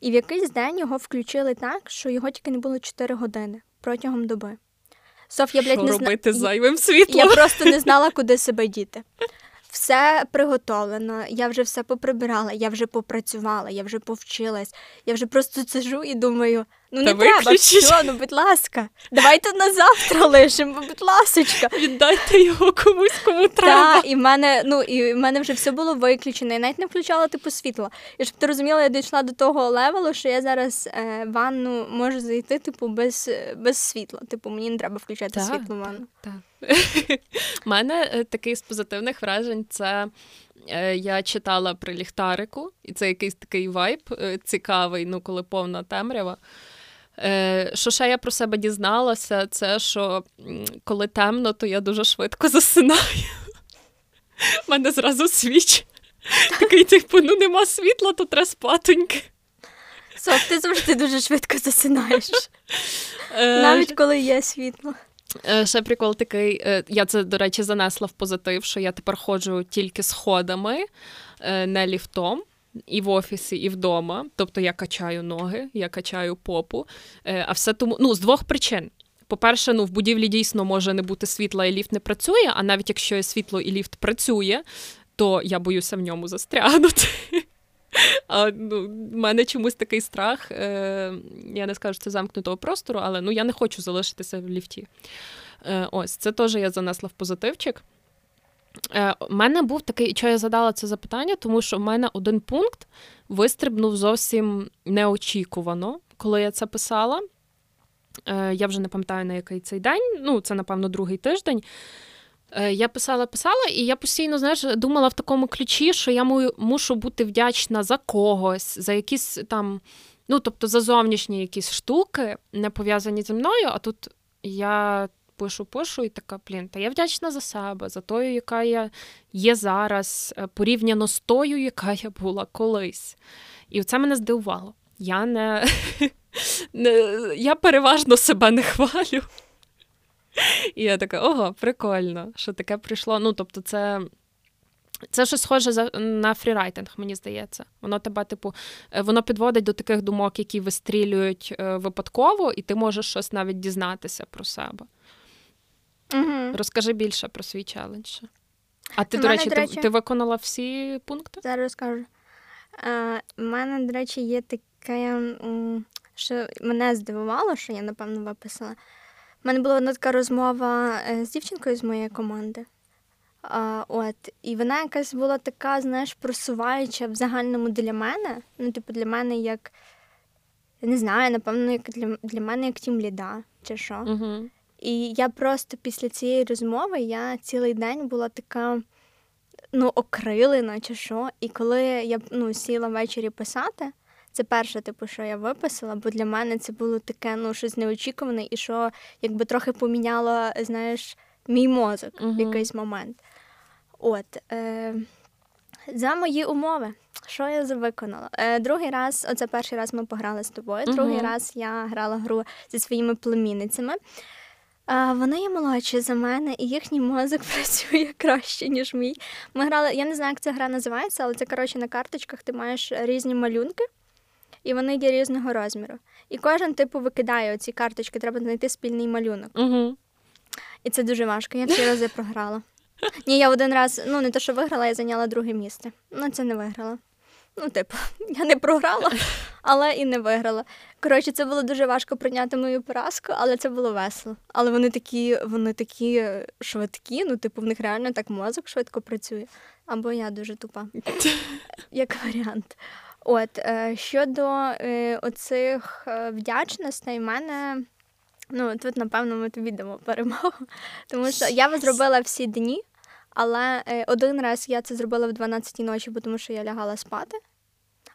І в якийсь день його включили так, що його тільки не було 4 години протягом доби. Соф, я, блядь, не зна... зайвим світлом? Я просто не знала, куди себе діти. Все приготовлено, я вже все поприбирала, я вже попрацювала, я вже повчилась. Я вже просто сижу і думаю: ну не Та треба, виключіть. все, ну будь ласка, давайте на завтра лишимо, будь ласочка. Віддайте його комусь, кому треба. Так, і в мене, ну і в мене вже все було виключено. Я навіть не включала типу світло. І щоб ти розуміла, я дійшла до того левелу, що я зараз е, в ванну можу зайти, типу, без, без світла. Типу, мені не треба включати Так, світло в ванну. Так. У мене е, такий з позитивних вражень це. е, Я читала при ліхтарику, і це якийсь такий вайб е, цікавий, ну коли повна темрява. Е, Що ще я про себе дізналася, це що коли темно, то я дуже швидко засинаю. У мене зразу свіч. Такий, типу, ну нема світла, то треба спатоньки. Соф, ти завжди дуже швидко засинаєш, Е, навіть коли є світло. Е, Ще прикол такий, я це, до речі, занесла в позитив, що я тепер ходжу тільки сходами, не ліфтом. І в офісі, і вдома. Тобто я качаю ноги, я качаю попу. Е, А все тому ну, з двох причин. По-перше, ну, в будівлі дійсно може не бути світла і ліфт не працює, а навіть якщо світло і ліфт працює, то я боюся в ньому застрягнути. А, ну, в мене чомусь такий страх. Е, я не скажу, що це замкнутого простору, але ну, я не хочу залишитися в ліфті. Е, ось, це теж я занесла в позитивчик. Е, у мене був такий, чого я задала це запитання, тому що в мене один пункт вистрибнув зовсім неочікувано, коли я це писала. Е, я вже не пам'ятаю, на який цей день, ну, це, напевно, другий тиждень. Е, Я писала, писала, і я постійно знаєш, думала в такому ключі, що я мушу бути вдячна за когось, за якісь там, ну тобто за зовнішні якісь штуки, не пов'язані зі мною. А тут я пишу, пишу, і така, блін, та я вдячна за себе, за тою, яка я є зараз, е, порівняно з тою, яка я була колись. І це мене здивувало. Я не, не я переважно себе не хвалю. І я така, ого, прикольно, що таке прийшло. Ну, тобто, це. Це щось схоже на фрірайтинг, мені здається. Воно тебе, типу, е, воно підводить до таких думок, які вистрілюють е, випадково, і ти можеш щось навіть дізнатися про себе. Угу. Розкажи більше про свій челендж. А ти, до мене, речі, до речі- ти виконала всі пункти? Зараз розкажу. Е, У мене, до речі, є таке, що мене здивувало, що я, напевно, виписала. У мене була одна така розмова е, з дівчинкою з моєї команди. А, от, і вона якась була така, знаєш, просуваюча в загальному для мене. Ну, типу, для мене як, я не знаю, напевно, як для, для мене як тім ліда, чи що. Угу. І я просто після цієї розмови я цілий день була така ну, окрилена чи що. І коли я ну, сіла ввечері писати, це перше, типу, що я виписала, бо для мене це було таке ну, щось неочікуване, і що якби трохи поміняло, знаєш, мій мозок в якийсь момент. От. Е- за мої умови, що я виконала? Е, другий раз, оце перший раз ми пограли з тобою. Другий раз я грала гру зі своїми племінницями. А, вони є молодші за мене, і їхній мозок працює краще, ніж мій. Ми грали, я не знаю, як ця гра називається, але це коротше на карточках ти маєш різні малюнки, і вони є різного розміру. І кожен типу викидає оці карточки, треба знайти спільний малюнок. Угу. І це дуже важко. Я всі рази програла. Ні, я один раз, ну не те, що виграла, я зайняла друге місце. Ну, це не виграла. Ну, типу, я не програла, але і не виграла. Коротше, це було дуже важко прийняти мою поразку, але це було весело. Але вони такі, вони такі швидкі, ну, типу, в них реально так мозок швидко працює. Або я дуже тупа, як варіант. От, е, щодо е, оцих е, вдячностей, в мене. Ну, тут, напевно, ми тобі дамо перемогу. Тому що я зробила всі дні, але е, один раз я це зробила в 12-й ночі, бо тому що я лягала спати.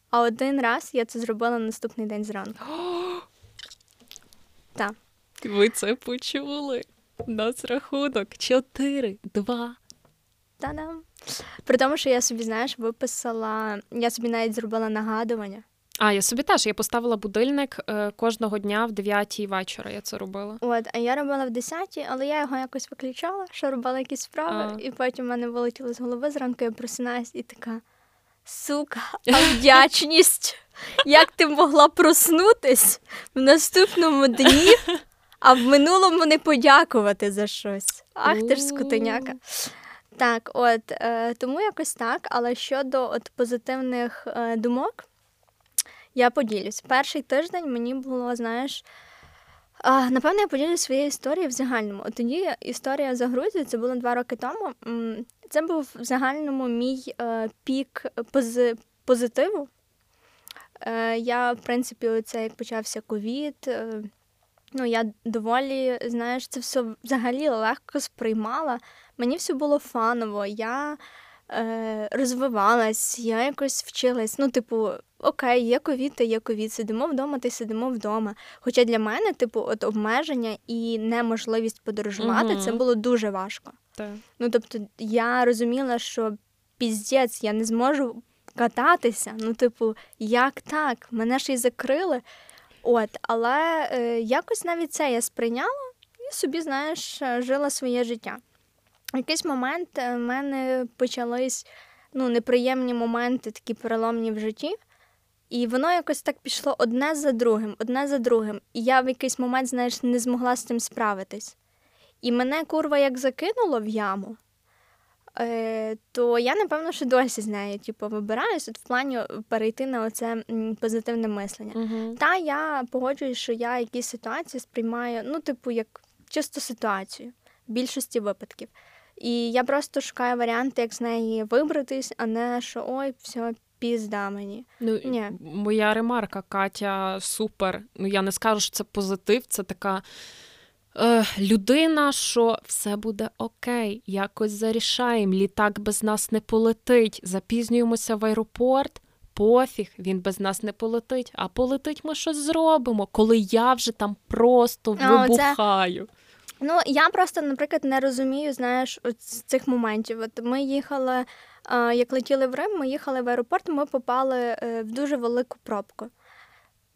А один раз я це зробила на наступний день зранку. Так. Ви це почули. Нас рахунок 4, 2. Та-дам! При тому, що я собі, знаєш, виписала, я собі навіть зробила нагадування. А, я собі теж я поставила будильник е, кожного дня в 9 вечора. Я це робила. От, а я робила в 10 але я його якось виключала, що робила якісь справи, А. і потім в мене вилетіло з голови зранку, я просинаюсь і така. сука, а вдячність. Як ти могла проснутись в наступному дні, а в минулому не подякувати за щось? Ах, ти ж скотиняка. Так, от е, тому якось так. Але щодо от позитивних е, думок, я поділюсь. Перший тиждень мені було, знаєш. А, напевно, я поділюсь своєю історією в загальному. От тоді історія за Грузію, це було два роки тому. Це був в загальному мій е, пік пози- позитиву. Е, я, в принципі, оце як почався ковід. Е, ну, я доволі, знаєш, це все взагалі легко сприймала. Мені все було фаново. Я е, розвивалась, я якось вчилась. Ну, типу, окей, є ковід, то є ковід. Сидимо вдома, ти сидимо вдома. Хоча для мене, типу, от обмеження і неможливість подорожувати, Мгм. це було дуже важко. Так. Ну, тобто, я розуміла, що піздець, я не зможу кататися. Ну, типу, як так? Мене ж і закрили. От, але е, якось навіть це я сприйняла і собі, знаєш, е, жила своє життя. В якийсь момент е, в мене почались ну, неприємні моменти, такі переломні в житті. І воно якось так пішло одне за другим, одне за другим. І я в якийсь момент, знаєш, не змогла з цим справитись. І мене курва як закинуло в яму, е, то я, напевно, що досі з нею типу, вибираюсь от в плані перейти на оце позитивне мислення. Угу. Та я погоджуюсь, що я якісь ситуації сприймаю, ну, типу, як чисто ситуацію в більшості випадків. І я просто шукаю варіанти, як з неї вибратись, а не що ой, все, пізда мені. Ну, Ні. моя ремарка, Катя, супер. Ну, я не скажу, що це позитив, це така е, людина, що все буде окей, якось зарішаємо, літак без нас не полетить, запізнюємося в аеропорт. Пофіг, він без нас не полетить, а полетить ми щось зробимо, коли я вже там просто вибухаю. Ну, я просто, наприклад, не розумію, знаєш, з цих моментів. От ми їхали, е, як летіли в Рим, ми їхали в аеропорт, ми попали е, в дуже велику пробку.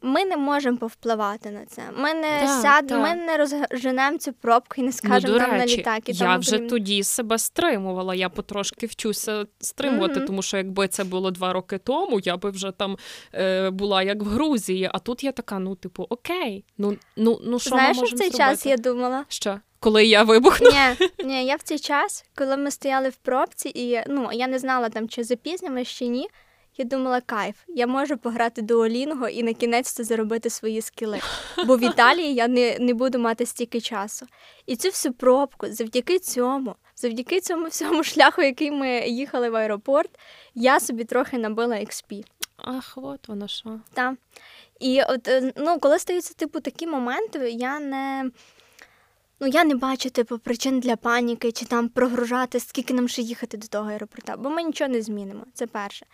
Ми не можемо повпливати на це. Ми не Так, сядемо, так. ми не розженемо цю пробку і не скажемо ну, до нам на літак. І я вже подібне. тоді себе стримувала. Я потрошки вчуся стримувати, Мгм. тому що якби це було два роки тому, я би вже там е, була як в Грузії. А тут я така: ну, типу, окей, ну ну ну що Знаєш, ми що в цей зробити? час я думала? Що? Коли я вибухну? Ні, ні, я в цей час, коли ми стояли в пробці, і ну я не знала там, чи запізнимось, чи ні. Я думала, кайф, я можу пограти дуолінго і на кінець то заробити свої скіли. Бо в Італії я не, не буду мати стільки часу. І цю всю пробку, завдяки цьому, завдяки цьому всьому шляху, який ми їхали в аеропорт, я собі трохи набила XP. Ах, от воно що. Та. І от, е, ну, коли стаються типу такі моменти, я не. Ну, я не бачу, типу, причин для паніки чи там прогружати, скільки нам ще їхати до того аеропорта, бо ми нічого не змінимо. Це перше.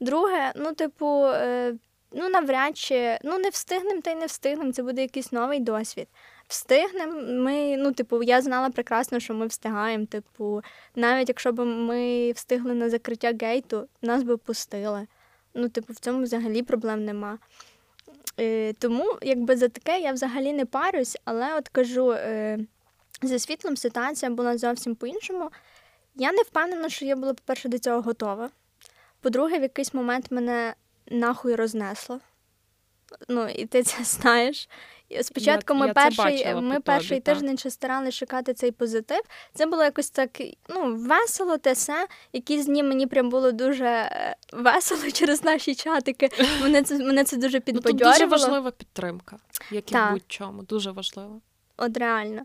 Друге, ну, типу, е, ну, навряд чи ну, не встигнемо та й не встигнемо. Це буде якийсь новий досвід. Встигнемо, ми, ну, типу, я знала прекрасно, що ми встигаємо. Типу, навіть якщо б ми встигли на закриття гейту, нас би пустили. Ну, типу, в цьому взагалі проблем нема. Е, тому, якби за таке я взагалі не парюсь, але от кажу, е, за світлом ситуація була зовсім по-іншому. Я не впевнена, що я була, по-перше, до цього готова. По-друге, в якийсь момент мене нахуй рознесло. Ну, і ти це знаєш. Спочатку Я- ми я перший, ми перший тобі, тиждень ще старалися шукати цей позитив. Це було якось так ну, весело, те все. Якісь дні мені прям було дуже е, весело через наші чатики. Мене це, мене це дуже Ну, тут дуже важлива підтримка, як і в будь-чому. Дуже важливо. От реально.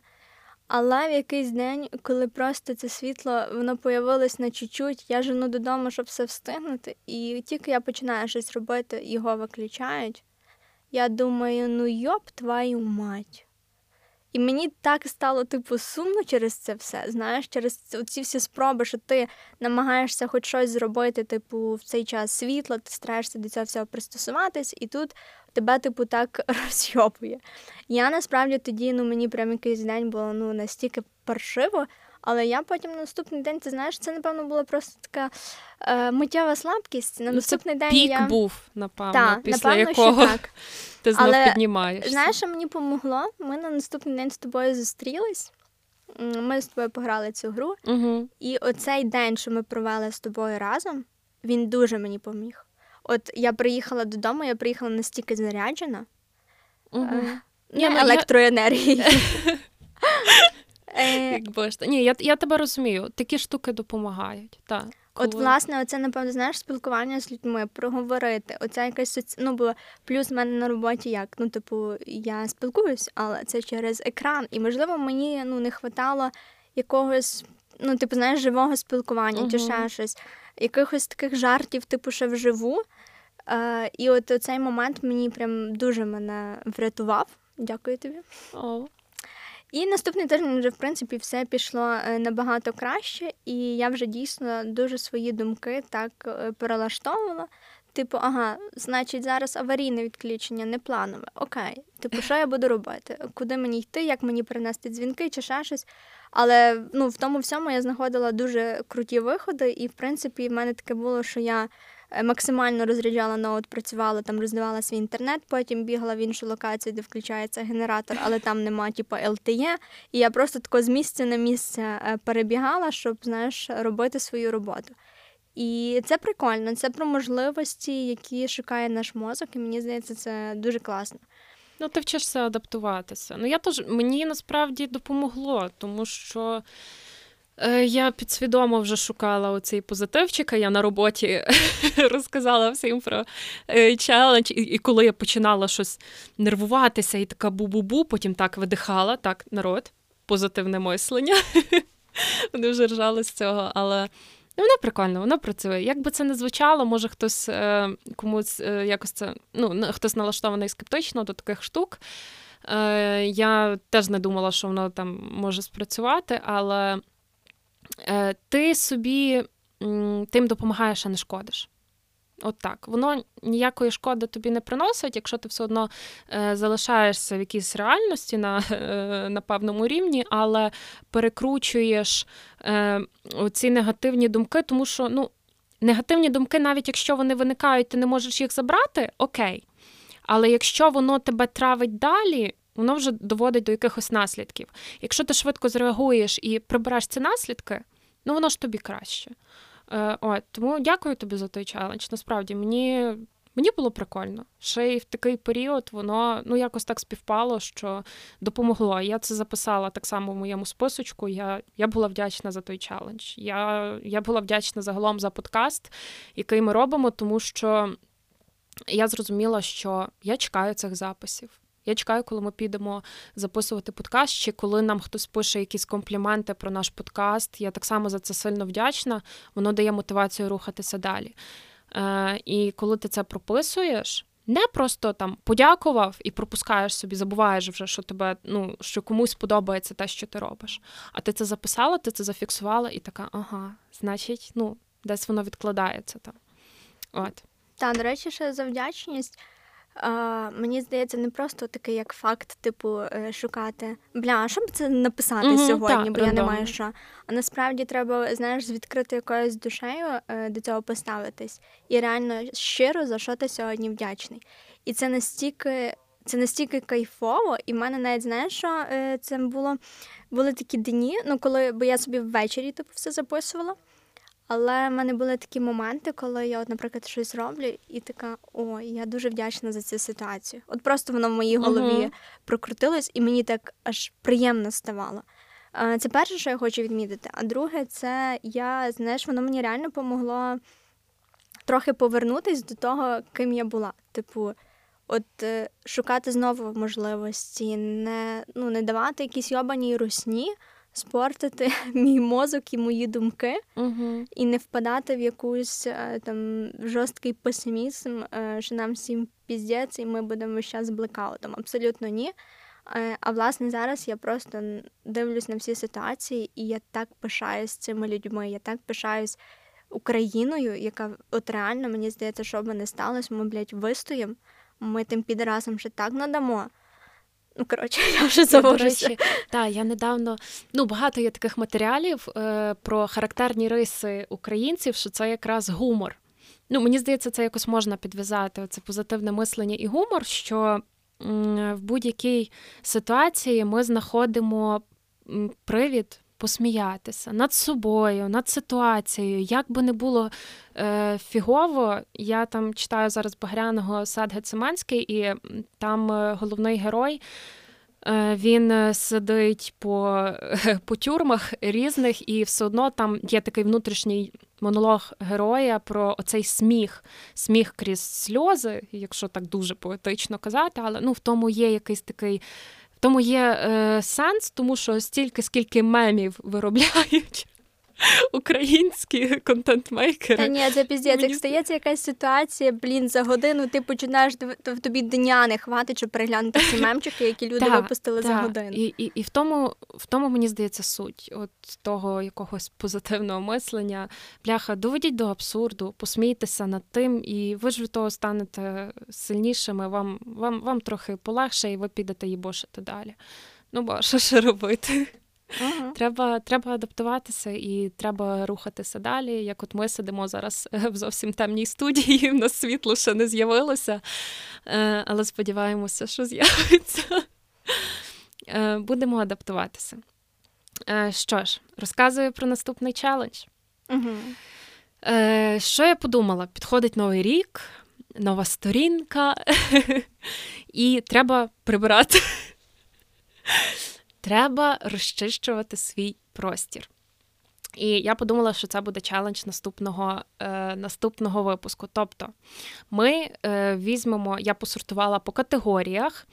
Але в якийсь день, коли просто це світло воно появилось на чуть-чуть, я жену додому, щоб все встигнути, і тільки я починаю щось робити, його виключають. Я думаю, ну йоп твою мать. І мені так стало, типу, сумно через це все. Знаєш, через ці- всі спроби, що ти намагаєшся хоч щось зробити, типу, в цей час світла, ти стараєшся до цього всього пристосуватись, і тут тебе, типу, так розйопує. Я насправді тоді, ну мені прям якийсь день було ну настільки паршиво, але я потім на наступний день, ти знаєш, це напевно була просто така е, миттєва слабкість. На Ну, це день Пік я був, напевно, Та, після напевно, якого так. ти знов Але, піднімаєшся. Знаєш, що мені помогло? Ми на наступний день з тобою зустрілись. Ми з тобою пограли цю гру, Угу. і оцей день, що ми провели з тобою разом, він дуже мені поміг. От я приїхала додому, я приїхала настільки заряджена Угу. е, ну, я- електроенергією. Е, Якби ж ні, я, я тебе розумію. Такі штуки допомагають. Та, От, власне, оце, напевно, знаєш, спілкування з людьми, проговорити. Оця якась соці... ну, бо плюс в мене на роботі як? Ну, типу, я спілкуюсь, але це через екран. І, можливо, мені ну, не хватало якогось, ну, типу, знаєш, живого спілкування чи ще щось, якихось таких жартів, типу, ще вживу. Е, і от цей момент мені прям дуже мене врятував. Дякую тобі. О, І наступний тиждень вже в принципі все пішло е, набагато краще, і я вже дійсно дуже свої думки так е, перелаштовувала. Типу, ага, значить, зараз аварійне відключення, не планове. Окей, типу, що я буду робити? Куди мені йти, як мені перенести дзвінки чи ще щось. Але ну, в тому всьому я знаходила дуже круті виходи, і в принципі в мене таке було, що я максимально розряджала ноут, працювала там, роздавала свій інтернет, потім бігала в іншу локацію, де включається генератор, але там нема типу LTE, і я просто тако з місця на місце е, перебігала, щоб знаєш, робити свою роботу. І це прикольно, це про можливості, які шукає наш мозок, і мені здається, це дуже класно. Ну, ти вчишся адаптуватися. Ну, я теж мені насправді допомогло, тому що е, я підсвідомо вже шукала оцей а я на роботі розказала всім про е, челендж. І, коли я починала щось нервуватися і така бу-бу-бу, потім так видихала, так, народ, позитивне мислення. Вони вже ржали з цього, але. Ну, воно прикольно, воно працює. Як би це не звучало, може хтось е, комусь е, якось це, ну, хтось налаштований скептично до таких штук. Е, я теж не думала, що воно там може спрацювати, але е, ти собі тим допомагаєш, а не шкодиш. От так. Воно ніякої шкоди тобі не приносить, якщо ти все одно е, залишаєшся в якійсь реальності на, е, на певному рівні, але перекручуєш е, ці негативні думки, тому що ну, негативні думки, навіть якщо вони виникають, ти не можеш їх забрати, окей. Але якщо воно тебе травить далі, воно вже доводить до якихось наслідків. Якщо ти швидко зреагуєш і прибереш ці наслідки, ну воно ж тобі краще. Е, от, тому дякую тобі за той челендж. Насправді мені. Мені було прикольно. Ще й в такий період воно ну якось так співпало, що допомогло. Я це записала так само в моєму списочку. Я, я була вдячна за той челендж. Я, я була вдячна загалом за подкаст, який ми робимо, тому що я зрозуміла, що я чекаю цих записів. Я чекаю, коли ми підемо записувати подкаст, чи коли нам хтось пише якісь компліменти про наш подкаст. Я так само за це сильно вдячна. Воно дає мотивацію рухатися далі. Е, і коли ти це прописуєш, не просто там подякував і пропускаєш собі, забуваєш вже, що тебе, ну що комусь подобається те, що ти робиш. А ти це записала, ти це зафіксувала, і така, ага, значить, ну, десь воно відкладається там. От. Та, до речі, ще за вдячність. А, мені здається, не просто такий як факт, типу, е, шукати бля, що б це написати Мгм, сьогодні, так, бо я не маю що. А насправді треба, знаєш, з відкритою якоюсь душею е, до цього поставитись. І реально щиро за що ти сьогодні вдячний. І це настільки. Це настільки кайфово, і в мене навіть знаєш, що це було були такі дні, ну коли бо я собі ввечері типу все записувала. Але в мене були такі моменти, коли я, от, наприклад, щось роблю, і така, о, я дуже вдячна за цю ситуацію. От просто воно в моїй голові Мгм. прокрутилось, і мені так аж приємно ставало. Це перше, що я хочу відмітити. А друге, це я, знаєш, воно мені реально помогло трохи повернутись до того, ким я була. Типу, от е, шукати знову можливості, не, ну, не давати якісь йобаній русні, спортити мій мозок і мої думки Угу. і не впадати в якусь е, там жорсткий песимізм, е, що нам всім піздець, і ми будемо весь час з блекаутом. Абсолютно ні. Е, А власне зараз я просто дивлюсь на всі ситуації, і я так пишаюсь цими людьми. Я так пишаюсь Україною, яка от реально мені здається, що би не сталося, ми, блядь, вистоїмо. Ми тим підразом ще так надамо. Ну, коротше, я вже завожуся. Так, я недавно ну багато є таких матеріалів е, про характерні риси українців, що це якраз гумор. Ну, мені здається, це якось можна підв'язати. Це позитивне мислення і гумор, що м, в будь-якій ситуації ми знаходимо привід посміятися над собою, над ситуацією. Як би не було е, фігово, я там читаю зараз Багряного Сад Гециманський, і там е, головний герой. Е, він е, сидить по по тюрмах різних, і все одно там є такий внутрішній монолог героя про оцей сміх, сміх крізь сльози, якщо так дуже поетично казати, але ну в тому є якийсь такий. Тому є е, сенс, тому що стільки, скільки мемів виробляють українські контент-мейкери. Та ні, це піздець. Як стається якась ситуація, блін, за годину ти починаєш в тобі дня не хватить, щоб переглянути ці мемчики, які люди та, випустили та. за годину. І і, і в тому, в тому мені здається суть от того якогось позитивного мислення. Бляха, доведіть до абсурду, посмійтеся над тим, і ви ж від того станете сильнішими. Вам вам, вам трохи полегше, і ви підете їбошити далі. Ну бо що ще робити? Uh-huh. Треба треба адаптуватися і треба рухатися далі. Як от ми сидимо зараз е, в зовсім темній студії, в нас світло ще не з'явилося, е, але сподіваємося, що з'явиться. Е, будемо адаптуватися. Що ж, розказую про наступний челендж. Uh-huh. Що я подумала? Підходить новий рік, нова сторінка, і треба прибирати треба розчищувати свій простір. І я подумала, що це буде челендж наступного е, наступного випуску. Тобто ми е, візьмемо, я посортувала по категоріях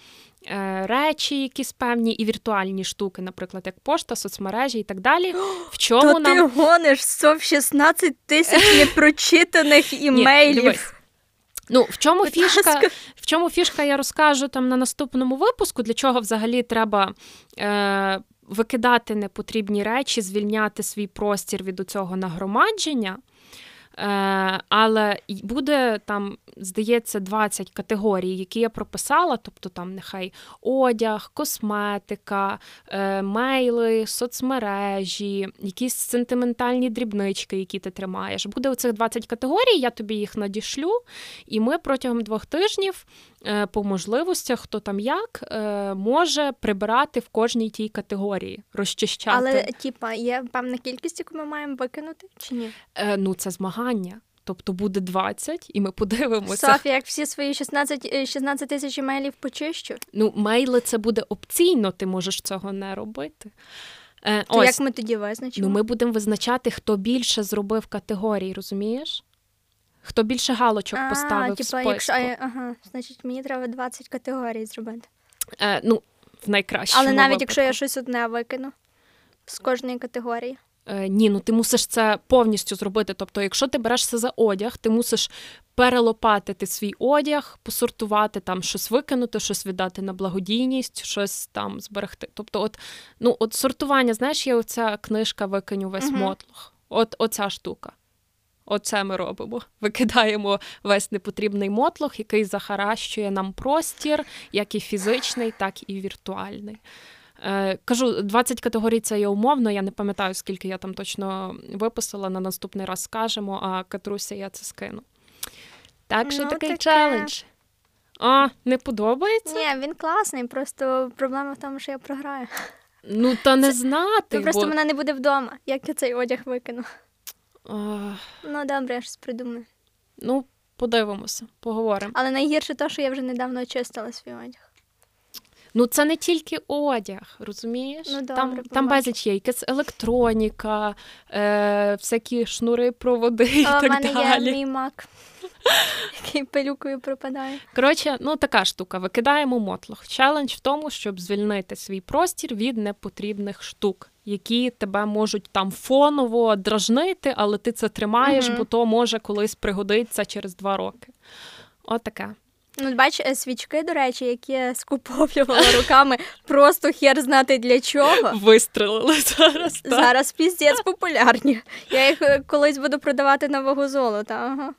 е, речі, якісь певні і віртуальні штуки, наприклад, як пошта, соцмережі і так далі. В чому То нам... ти гониш 116 тисяч непрочитаних імейлів. Ні, Ну, в чому Будь фішка, ласка. в чому фішка, я розкажу там на наступному випуску, для чого взагалі треба е, викидати непотрібні речі, звільняти свій простір від цього нагромадження. Е, Але буде там, здається, 20 категорій, які я прописала, тобто там нехай одяг, косметика, е, мейли, соцмережі, якісь сентиментальні дрібнички, які ти тримаєш. Буде оцих 20 категорій, я тобі їх надішлю, і ми протягом двох тижнів Е, по можливостях, хто там як може прибирати в кожній тій категорії, розчищати. Але типа є певна кількість, яку ми маємо викинути чи ні? Ну це змагання. Тобто буде 20, і ми подивимося. Софія, як всі свої 16 16 тисяч емейлів почищу. Ну, мейли це буде опційно, ти можеш цього не робити. Е, То ось. як ми тоді визначимо? Ну, ми будемо визначати, хто більше зробив категорій, розумієш? Хто більше галочок а, поставив типа, в списку. Якщо, ага, значить, мені треба 20 категорій зробити. Е, Ну, в найкращому Але навіть випадку. якщо я щось одне викину з кожної категорії. Е, Ні, ну ти мусиш це повністю зробити. Тобто, якщо ти берешся за одяг, ти мусиш перелопатити свій одяг, посортувати там щось викинути, щось віддати на благодійність, щось там зберегти. Тобто, от ну, от сортування, знаєш, є оця книжка Викиню весь uh мотлох. От оця штука. Оце ми робимо. Викидаємо весь непотрібний мотлох, який захаращує нам простір, як і фізичний, так і віртуальний. Е, Кажу, 20 категорій це є умовно. Я не пам'ятаю, скільки я там точно виписала. На наступний раз скажемо, а Катруся я це скину. Так що ну, такий таке. челендж. А, не подобається? Ні, він класний, просто проблема в тому, що я програю. Ну, та не знати. Це просто бо... мене не буде вдома, як я цей одяг викину. Ну, добре, я щось придумаю. Ну, подивимося, поговоримо. Але найгірше те, що я вже недавно очистила свій одяг. Ну, це не тільки одяг, розумієш? Ну, добре, Там там безліч є якась електроніка, е, всякі шнури, проводи і так далі. У мене є мій мак, який пилюкою пропадає. Коротше, ну така штука. Викидаємо мотлох. Челендж в тому, щоб звільнити свій простір від непотрібних штук які тебе можуть там фоново дражнити, але ти це тримаєш, mm бо то може колись пригодиться через два роки. Отаке. Ну, бач, е, свічки, до речі, які я скуповувала руками, просто хер знати для чого. Вистрелили зараз. так. Зараз піздець популярні. Я їх е, колись буду продавати на вагу золота. Ага.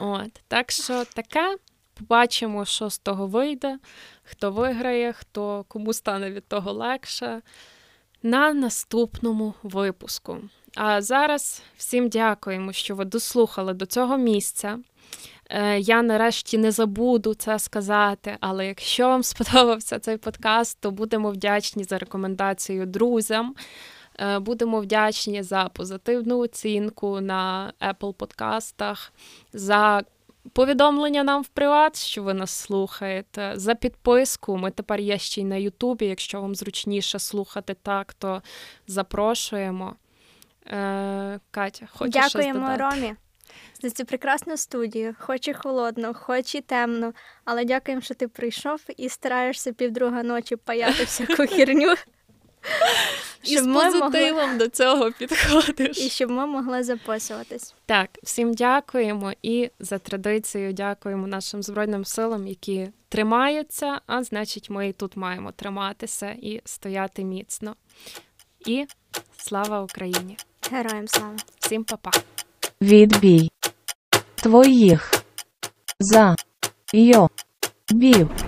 От, Так що таке. Побачимо, що з того вийде, хто виграє, хто кому стане від того легше на наступному випуску. А зараз всім дякуємо, що ви дослухали до цього місця. Е, я нарешті не забуду це сказати, але якщо вам сподобався цей подкаст, то будемо вдячні за рекомендацію друзям. Е, Будемо вдячні за позитивну оцінку на Apple подкастах, за повідомлення нам в приват, що ви нас слухаєте, за підписку. Ми тепер є ще й на Ютубі. Якщо вам зручніше слухати так, то запрошуємо. Е, Катя, хочеш щось Дякуємо додати? Ромі за цю прекрасну студію. Хоч і холодно, хоч і темно. Але дякуємо, що ти прийшов і стараєшся півдруга ночі паяти всяку херню. І з щоб могли- позитивом до цього підходиш. І щоб ми могли записуватись. Так, всім дякуємо і за традицією дякуємо нашим збройним силам, які тримаються. А значить, ми і тут маємо триматися і стояти міцно. І слава Україні! Героям слава! Всім па-па! Відбій. Твоїх. За. Йо. Бів.